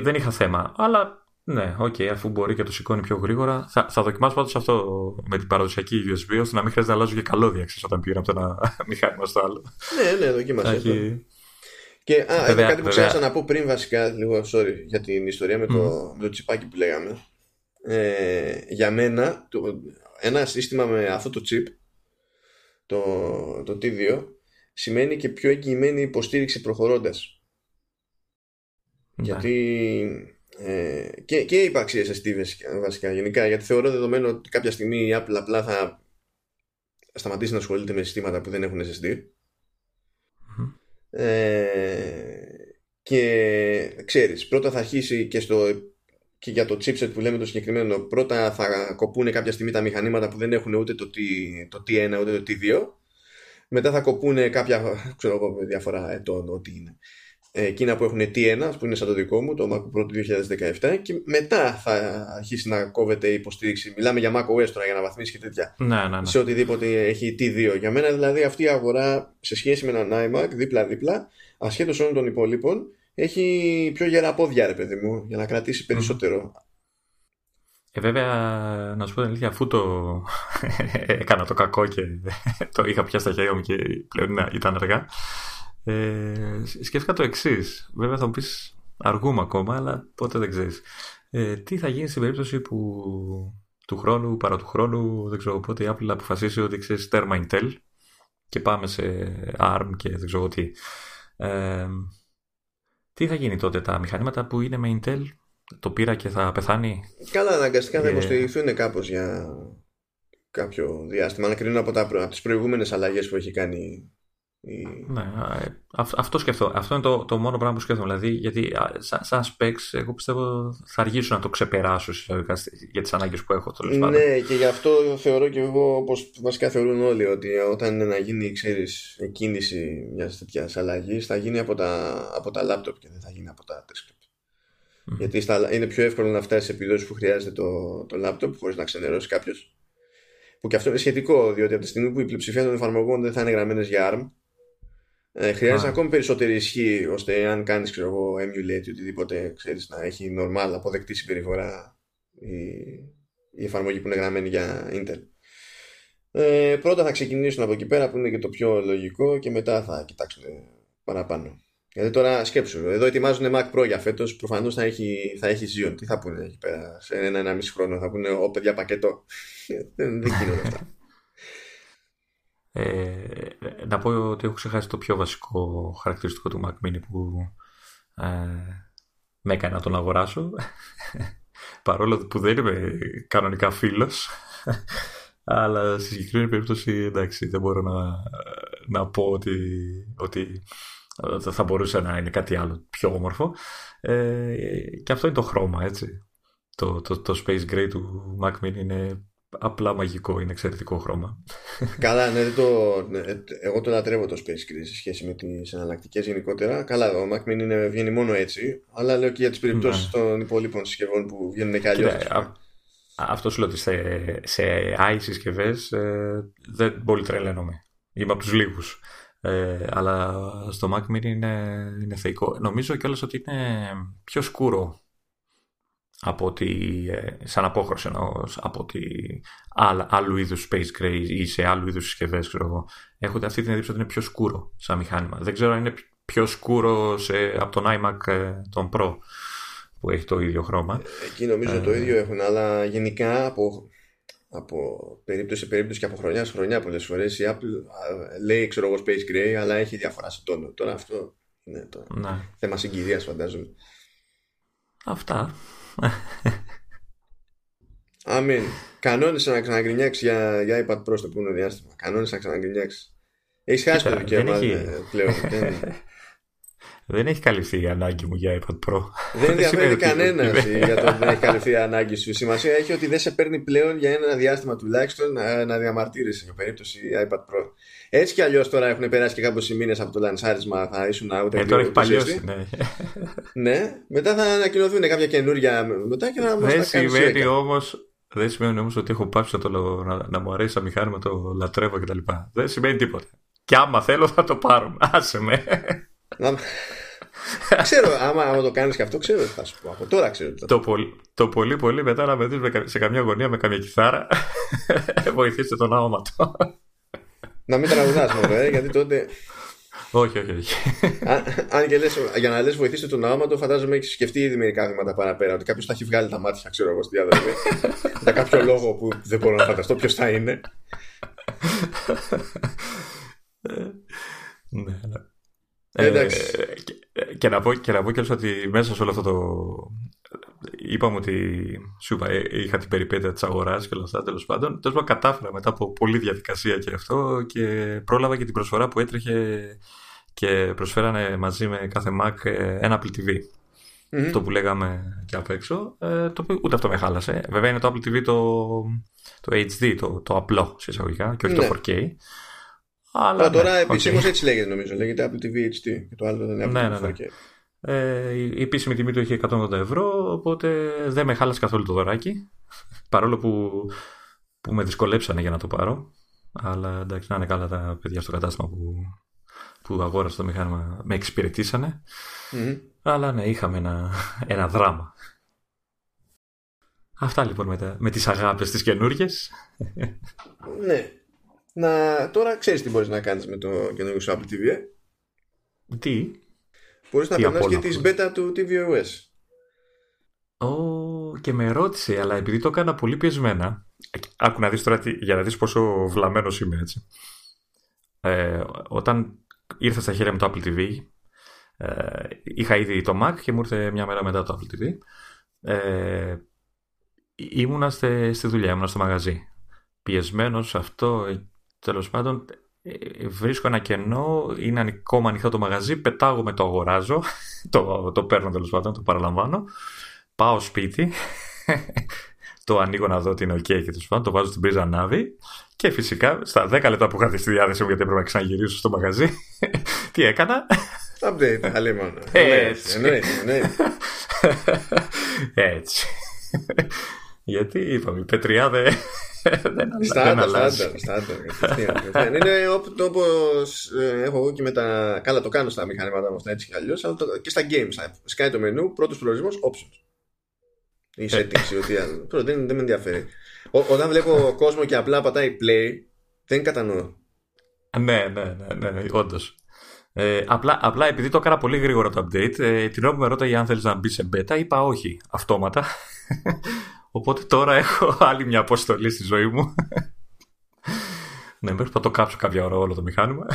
δεν είχα θέμα. Αλλά ναι, OK, okay, αφού μπορεί και το σηκώνει πιο γρήγορα. Θα, θα δοκιμάσω πάντως αυτό με την παραδοσιακή USB, ώστε να μην χρειάζεται να αλλάζω και καλώδια όταν πήγαινε από το ένα μηχάνημα στο άλλο. Ναι, ναι, δοκίμασε Έχει... Και α, βέβαια, κάτι που ξέχασα να πω πριν βασικά, λίγο sorry, για την ιστορία με το, mm. με το τσιπάκι που λέγαμε. Ε, για μένα, το, ένα σύστημα με αυτό το chip, το, το T2, σημαίνει και πιο εγγυημένη υποστήριξη προχωρώντας. Ναι. Γιατί ε, και, και ύπαρξη SSD βασικά γενικά γιατί θεωρώ δεδομένο ότι κάποια στιγμή η Apple απλά θα σταματήσει να ασχολείται με συστήματα που δεν έχουν SSD ε, και ξέρεις πρώτα θα αρχίσει και, στο, και για το chipset που λέμε το συγκεκριμένο πρώτα θα κοπούν κάποια στιγμή τα μηχανήματα που δεν έχουν ούτε το, T, το T1 ούτε το T2 μετά θα κοπούν κάποια ξέρω εγώ διαφορά ετών ό,τι είναι εκείνα που έχουν T1 που είναι σαν το δικό μου το Mac Pro του 2017 και μετά θα αρχίσει να κόβεται η υποστήριξη. Μιλάμε για Mac OS τώρα για να βαθμίσεις και τέτοια. Ναι, ναι, ναι. σε οτιδήποτε έχει T2 για μένα δηλαδή αυτή η αγορά σε σχέση με έναν iMac δίπλα δίπλα ασχέτως όλων των υπολείπων έχει πιο γερά πόδια ρε παιδί μου για να κρατήσει περισσότερο. Ε, βέβαια, να σου πω την αλήθεια, αφού το έκανα το κακό και το είχα πια στα χέρια μου και πλέον ήταν αργά, ε, σκέφτηκα το εξής. Βέβαια θα μου πεις αργούμε ακόμα, αλλά πότε δεν ξέρεις. Ε, τι θα γίνει στην περίπτωση που του χρόνου, παρά του χρόνου, δεν ξέρω πότε η Apple αποφασίσει ότι ξέρεις τέρμα Intel και πάμε σε ARM και δεν ξέρω τι. Ε, τι θα γίνει τότε τα μηχανήματα που είναι με Intel, το πήρα και θα πεθάνει; Καλά, αναγκαστικά θα ε, υποστηριχθούν κάπως για κάποιο διάστημα. Να κρίνουν από, τα, από τις προηγούμενες αλλαγές που έχει κάνει ναι, ε, αυτό σκεφτώ. Αυτό είναι το, το μόνο πράγμα που σκέφτομαι. Δηλαδή, γιατί σαν, σαν specs, εγώ πιστεύω θα αργήσουν να το ξεπεράσω για τις ανάγκες που έχω. Ναι, και γι' αυτό θεωρώ και εγώ, όπως βασικά θεωρούν όλοι, ότι όταν είναι να γίνει ξέρεις, κίνηση μιας τέτοιας αλλαγής, θα γίνει από τα, από τα laptop και δεν θα γίνει από τα desktop. Mm-hmm. Γιατί στα, είναι πιο εύκολο να φτάσει σε επιδόσεις που χρειάζεται το, το laptop χωρίς να ξενερώσει κάποιος. Που και αυτό είναι σχετικό, διότι από τη στιγμή που η πλειοψηφία των εφαρμογών δεν θα είναι γραμμένες για ARM, ε, χρειάζεται ακόμη περισσότερη ισχύ ώστε αν κάνεις ξέρω emulate ή οτιδήποτε ξέρεις να έχει normal αποδεκτή συμπεριφορά η, η εφαρμογή που είναι γραμμένη για Intel. Ε, πρώτα θα ξεκινήσουν από εκεί πέρα που είναι και το πιο λογικό και μετά θα κοιτάξουν παραπάνω. Γιατί τώρα σκέψου, εδώ ετοιμάζουν Mac Pro για φέτος. Προφανώς θα έχει, θα έχει Xeon. Τι θα πούνε εκεί πέρα, σε ένα-ένα μισή χρόνο. Θα πούνε, Ω παιδιά, πακέτο. δεν, δεν γίνονται αυτά. Ε, να πω ότι έχω ξεχάσει το πιο βασικό χαρακτηριστικό του Mac Mini που ε, με έκανε να τον αγοράσω. Παρόλο που δεν είμαι κανονικά φίλος. Αλλά στη συγκεκριμένη περίπτωση εντάξει δεν μπορώ να, να πω ότι, ότι θα μπορούσε να είναι κάτι άλλο πιο όμορφο. Ε, και αυτό είναι το χρώμα έτσι. Το, το, το Space Gray του Mac Mini είναι απλά μαγικό, είναι εξαιρετικό χρώμα. Καλά, ναι, το, ναι, εγώ το λατρεύω το Space Gray σε σχέση με τις εναλλακτικές γενικότερα. Καλά, ο Mac Mini είναι, βγαίνει μόνο έτσι, αλλά λέω και για τις περιπτώσεις ναι. των υπόλοιπων συσκευών που βγαίνουν και αλλιώς. Αυτό σου λέω ότι σε, σε i συσκευές ε, δεν πολύ τρελαίνομαι. Είμαι από τους λίγους. Ε, αλλά στο Mac Mini είναι, είναι θεϊκό. Νομίζω κιόλας ότι είναι πιο σκούρο από ότι, ε, σαν απόχρωση εννοώς, από ότι άλλα, άλλου είδους Space Gray ή σε άλλου είδους συσκευές, ξέρω εγώ. Έχω αυτή την εντύπωση ότι είναι πιο σκούρο σαν μηχάνημα. Δεν ξέρω αν είναι πιο σκούρο σε, από τον iMac ε, τον Pro που έχει το ίδιο χρώμα. Εκεί νομίζω το ε, ίδιο έχουν, αλλά γενικά από, από περίπτωση σε περίπτωση και από χρονιά σε χρονιά πολλές φορές η Apple λέει ξέρω εγώ Space Gray, αλλά έχει διαφορά σε τόνο. Τώρα αυτό είναι το ναι. θέμα συγκυρίας, φαντάζομαι. Αυτά. Αμήν. Κανόνισε να ξαναγκρινιάξει για, για iPad Pro στο επόμενο διάστημα. Κανόνισε να ξαναγκρινιάξει. Έχεις χάσει το δικαίωμα έχει... Ε, πλέον. Δεν έχει καλυφθεί η ανάγκη μου για iPad Pro. Δεν ενδιαφέρει κανένας για το ότι δεν έχει καλυφθεί η ανάγκη σου. Η σημασία έχει ότι δεν σε παίρνει πλέον για ένα διάστημα τουλάχιστον να, να διαμαρτύρεσαι για περίπτωση iPad Pro. Έτσι κι αλλιώς τώρα έχουν περάσει και κάποιους μήνε από το λανσάρισμα, θα ήσουν out. Ε, τώρα έχει παλιώσει. Ναι. ναι, μετά θα ανακοινωθούν κάποια καινούργια μετά και θα μας Δεν σημαίνει όμως. Δεν σημαίνει όμως ότι έχω πάψει να, το, να, να μου αρέσει το μηχάνημα, το λατρεύω κτλ. Δεν σημαίνει τίποτα. Και άμα θέλω θα το πάρω. Άσε με ξέρω, άμα, άμα το κάνεις και αυτό, ξέρω τι θα σου πω. Από τώρα ξέρω. Το, πολύ, το πολύ, πολύ μετά να με δει σε καμιά γωνία με καμιά κιθάρα. Βοηθήστε τον άωματο. να μην τραγουδάς μόνο, ε, γιατί τότε. όχι, όχι, όχι. αν, αν και λες, για να λες βοηθήστε τον άωματο, φαντάζομαι έχεις σκεφτεί ήδη μερικά βήματα παραπέρα. Ότι κάποιος θα έχει βγάλει τα μάτια, ξέρω εγώ, στη διάδρομη. για κάποιο λόγο που δεν μπορώ να φανταστώ ποιος θα είναι. ναι, ναι. Ε, και, να πω, και να πω και ότι μέσα σε όλο αυτό το. Είπαμε ότι σου είπα, ε, είχα την περιπέτεια της αγοράς και όλα αυτά τέλος πάντων. Τέλος πάντων, κατάφερα μετά από πολλή διαδικασία και αυτό και πρόλαβα και την προσφορά που έτρεχε και προσφέρανε μαζί με κάθε Mac ε, ένα Apple TV. Mm-hmm. Το που λέγαμε και απ' έξω. το οποίο ούτε αυτό με χάλασε. Βέβαια είναι το Apple TV το, το HD, το, το απλό σε εισαγωγικά και όχι το 4K. Ναι. Αλλά ναι, τώρα επισήμως έτσι λέγεται νομίζω. Λέγεται Apple TV HD. Και το άλλο δεν είναι Apple ναι, TV ναι, ναι. Ε, η επίσημη τιμή του είχε 180 ευρώ, οπότε δεν με χάλασε καθόλου το δωράκι. Παρόλο που, που με δυσκολέψανε για να το πάρω. Αλλά εντάξει, να είναι καλά τα παιδιά στο κατάστημα που, που αγόρασε το μηχάνημα. Με εξυπηρετησανε Αλλά ναι, είχαμε ένα, ένα δράμα. Αυτά λοιπόν με, με τις αγάπες τις καινούργιες. Ναι, να, τώρα ξέρεις τι μπορείς να κάνεις με το καινούργιο σου Apple TV ε; Τι; Μπορείς να περνάς και τις beta του tvOS oh, και με ρώτησε αλλά επειδή το έκανα πολύ πιεσμένα άκου να δεις τώρα για να δεις πόσο βλαμμένος είμαι έτσι. Ε, όταν ήρθα στα χέρια με το Apple TV ε, είχα ήδη το Mac και μου ήρθε μια μέρα μετά το Apple TV ε, ήμουνα στη, στη δουλειά, ήμουνα στο μαγαζί. Πιεσμένος αυτό Τέλος πάντων, ε, βρίσκω ένα κενό, είναι ακόμα ανοιχτό το μαγαζί, πετάγω το αγοράζω, το, το παίρνω τέλος πάντων, το παραλαμβάνω, πάω σπίτι, το ανοίγω να δω ότι είναι ok και τέλος πάντων, το βάζω στην πρίζα ανάβει και φυσικά στα 10 λεπτά που είχα στη διάθεση μου γιατί έπρεπε να ξαναγυρίσω στο μαγαζί, τι έκανα; Update, άλλη μόνο. Έτσι. Έτσι. Γιατί είπαμε, η πετριά δεν Στάνταρ, στάνταρ. Είναι όπω ε, έχω εγώ και με τα. Καλά, το κάνω στα μηχανήματα μου αυτά έτσι κι αλλιώς, αλλά και στα games. Σκάει το μενού, πρώτος προορισμός, options. Η ε. settings, ότι δεν, δεν με ενδιαφέρει. όταν βλέπω κόσμο και απλά πατάει play, δεν κατανοώ. Ναι, ναι, ναι, ναι, ναι όντως. Ε, απλά, απλά επειδή το έκανα πολύ γρήγορα το update, ε, την ώρα που με ρώταγε αν θέλεις να μπει σε beta, είπα όχι, αυτόματα. Οπότε τώρα έχω άλλη μια αποστολή στη ζωή μου. ναι, μέχρι να το κάψω κάποια ώρα όλο το μηχάνημα.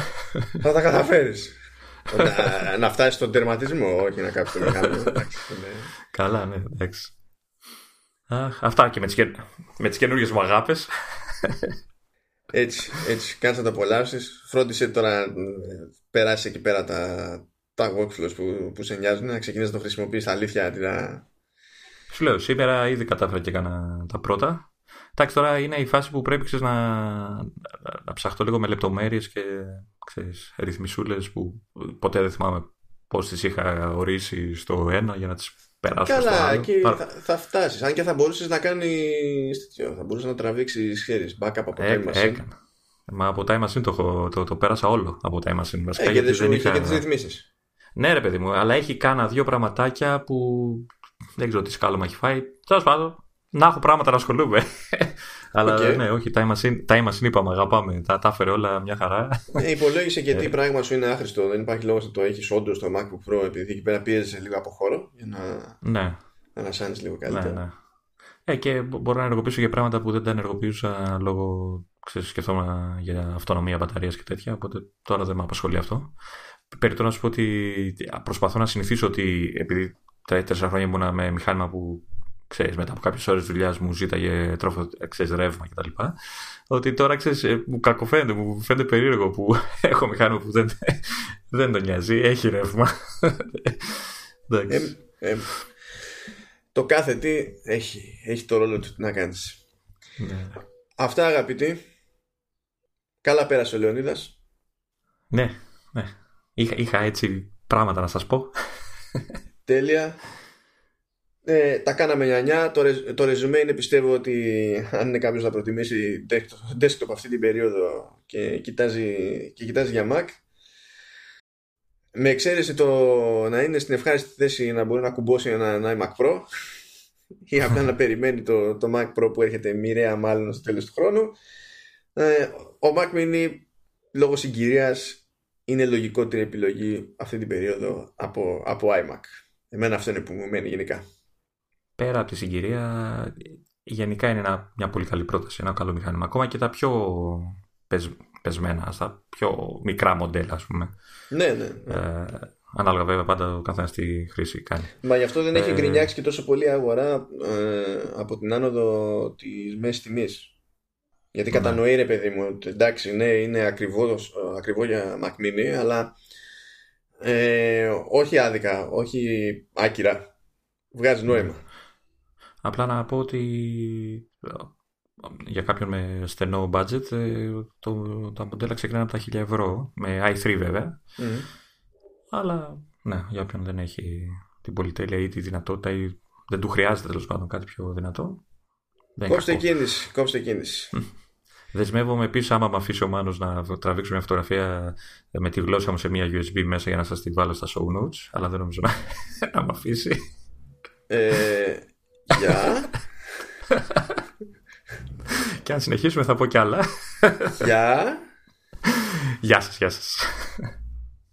Θα τα καταφέρεις. να, να φτάσεις στον τερματισμό, όχι να κάψεις το μεγάλο. Καλά, ναι, εντάξει. Αχ, αυτά και με τις, με τις καινούργιες μου αγάπες. Έτσι, έτσι, κάτσε να τα απολαύσεις. Φρόντισε τώρα περάσεις εκεί πέρα τα, τα workflows που, που σε νοιάζουν, να ξεκινήσεις να το χρησιμοποιείς αλήθεια. Να... Σου λέω, σήμερα ήδη κατάφερα και έκανα τα πρώτα. Εντάξει, τώρα είναι η φάση που πρέπει ξέρεις, να, να ψαχτώ λίγο με λεπτομέρειες και ξέρεις, ρυθμισούλες που ποτέ δεν θυμάμαι πώς τις είχα ορίσει στο ένα για να τις περάσω Καλά, στο άλλο. εκεί θα, θα φτάσεις. Αν και θα μπορούσες να κάνεις. Θα μπορούσες να τραβήξεις χέρι. Backup από Time Machine. Έκανα. Μα από Time Machine το, το, το, πέρασα όλο από Time Machine. Βασικά, ε, γιατί δεν είχα... και τις ρυθμίσεις. Ναι, ρε παιδί μου, αλλά έχει κάνα δύο πραγματάκια που δεν ξέρω τι σκάλωμα έχει φάει. Τέλος πάντων, να έχω πράγματα να ασχολούμαι. Αλλά okay. ναι, όχι, time machine, time machine είπαμε, αγαπάμε. Τα, τα έφερε όλα μια χαρά. Ε, υπολόγισε και τι ε. πράγμα σου είναι άχρηστο. Δεν υπάρχει λόγος να το έχεις όντως στο MacBook Pro, επειδή εκεί πέρα πίεζε λίγο από χώρο για να, ναι. να ανασάνεις λίγο καλύτερα. Ναι, ναι. Ε, και μπορώ να ενεργοποιήσω για πράγματα που δεν τα ενεργοποιούσα λόγω. Ξέρεις, σκεφτόμουν για αυτονομία μπαταρία και τέτοια. Οπότε τώρα δεν με απασχολεί αυτό. Περιτώ να σου πω ότι προσπαθώ να συνηθίσω ότι επειδή τα τέσσερα χρόνια ήμουνα με μηχάνημα που ξέρεις, μετά από κάποιες ώρες δουλειάς μου ζήταγε τρόφο, ξέρεις, ρεύμα κτλ. Ότι τώρα ξέρεις, ε, μου κακοφαίνεται, μου φαίνεται περίεργο που έχω μηχάνημα που δεν, δεν τον νοιάζει, έχει ρεύμα. ε, ε, το κάθε τι έχει, έχει το ρόλο του να κάνεις. Ναι. Αυτά αγαπητοί. Καλά πέρασε ο Λεωνίδας. Ναι, ναι. Είχα, είχα έτσι πράγματα να σας πω. Τέλεια. Ε, τα κάναμε νιανιά. Το, το ρεζουμέ είναι πιστεύω ότι αν είναι κάποιος να προτιμήσει desktop αυτή την περίοδο και κοιτάζει, και κοιτάζει για Mac. Με εξαίρεση το να είναι στην ευχάριστη θέση να μπορεί να κουμπώσει ένα, ένα iMac Pro ή απλά να περιμένει το, το Mac Pro που έρχεται μοιραία μάλλον στο τέλος του χρόνου. Ε, ο Mac Mini λόγω συγκυρίας είναι λογικότερη επιλογή αυτή την περίοδο από, από iMac. Εμένα αυτό είναι που μου μένει γενικά. Πέρα από τη συγκυρία, γενικά είναι ένα, μια πολύ καλή πρόταση, ένα καλό μηχάνημα. Ακόμα και τα πιο πεσ, πεσμένα, στα πιο μικρά μοντέλα, ας πούμε. Ναι, ναι. ναι. Ε, ανάλογα βέβαια πάντα ο καθένας τι χρήση κάνει. Μα γι' αυτό δεν έχει ε, γκρινιάξει και τόσο πολύ αγορά ε, από την άνοδο της μέσης τιμής. Γιατί ναι. κατανοεί ρε παιδί μου, εντάξει, ναι, είναι ακριβό, ακριβό για Mac Mini, αλλά ε, όχι άδικα, όχι άκυρα. Βγάζει νόημα. Απλά να πω ότι ε, για κάποιον με στενό budget ε, το, τα μοντέλα ξεκινάνε από τα 1000 ευρώ με i3 βέβαια. Αλλά ναι, για όποιον δεν έχει την πολυτέλεια ή τη δυνατότητα ή δεν του χρειάζεται τέλος πάντων κάτι πιο δυνατό κόψτε κίνηση, κόψτε κίνηση Δεσμεύομαι επίσης, άμα με αφήσει ο Μάνος να τραβήξω μια φωτογραφία με τη γλώσσα μου σε μια USB μέσα για να σας τη βάλω στα show notes. Αλλά δεν νομίζω να, να με αφήσει. Ε, Γεια. Και αν συνεχίσουμε θα πω κι άλλα. Γεια. Γεια σας, γεια σας.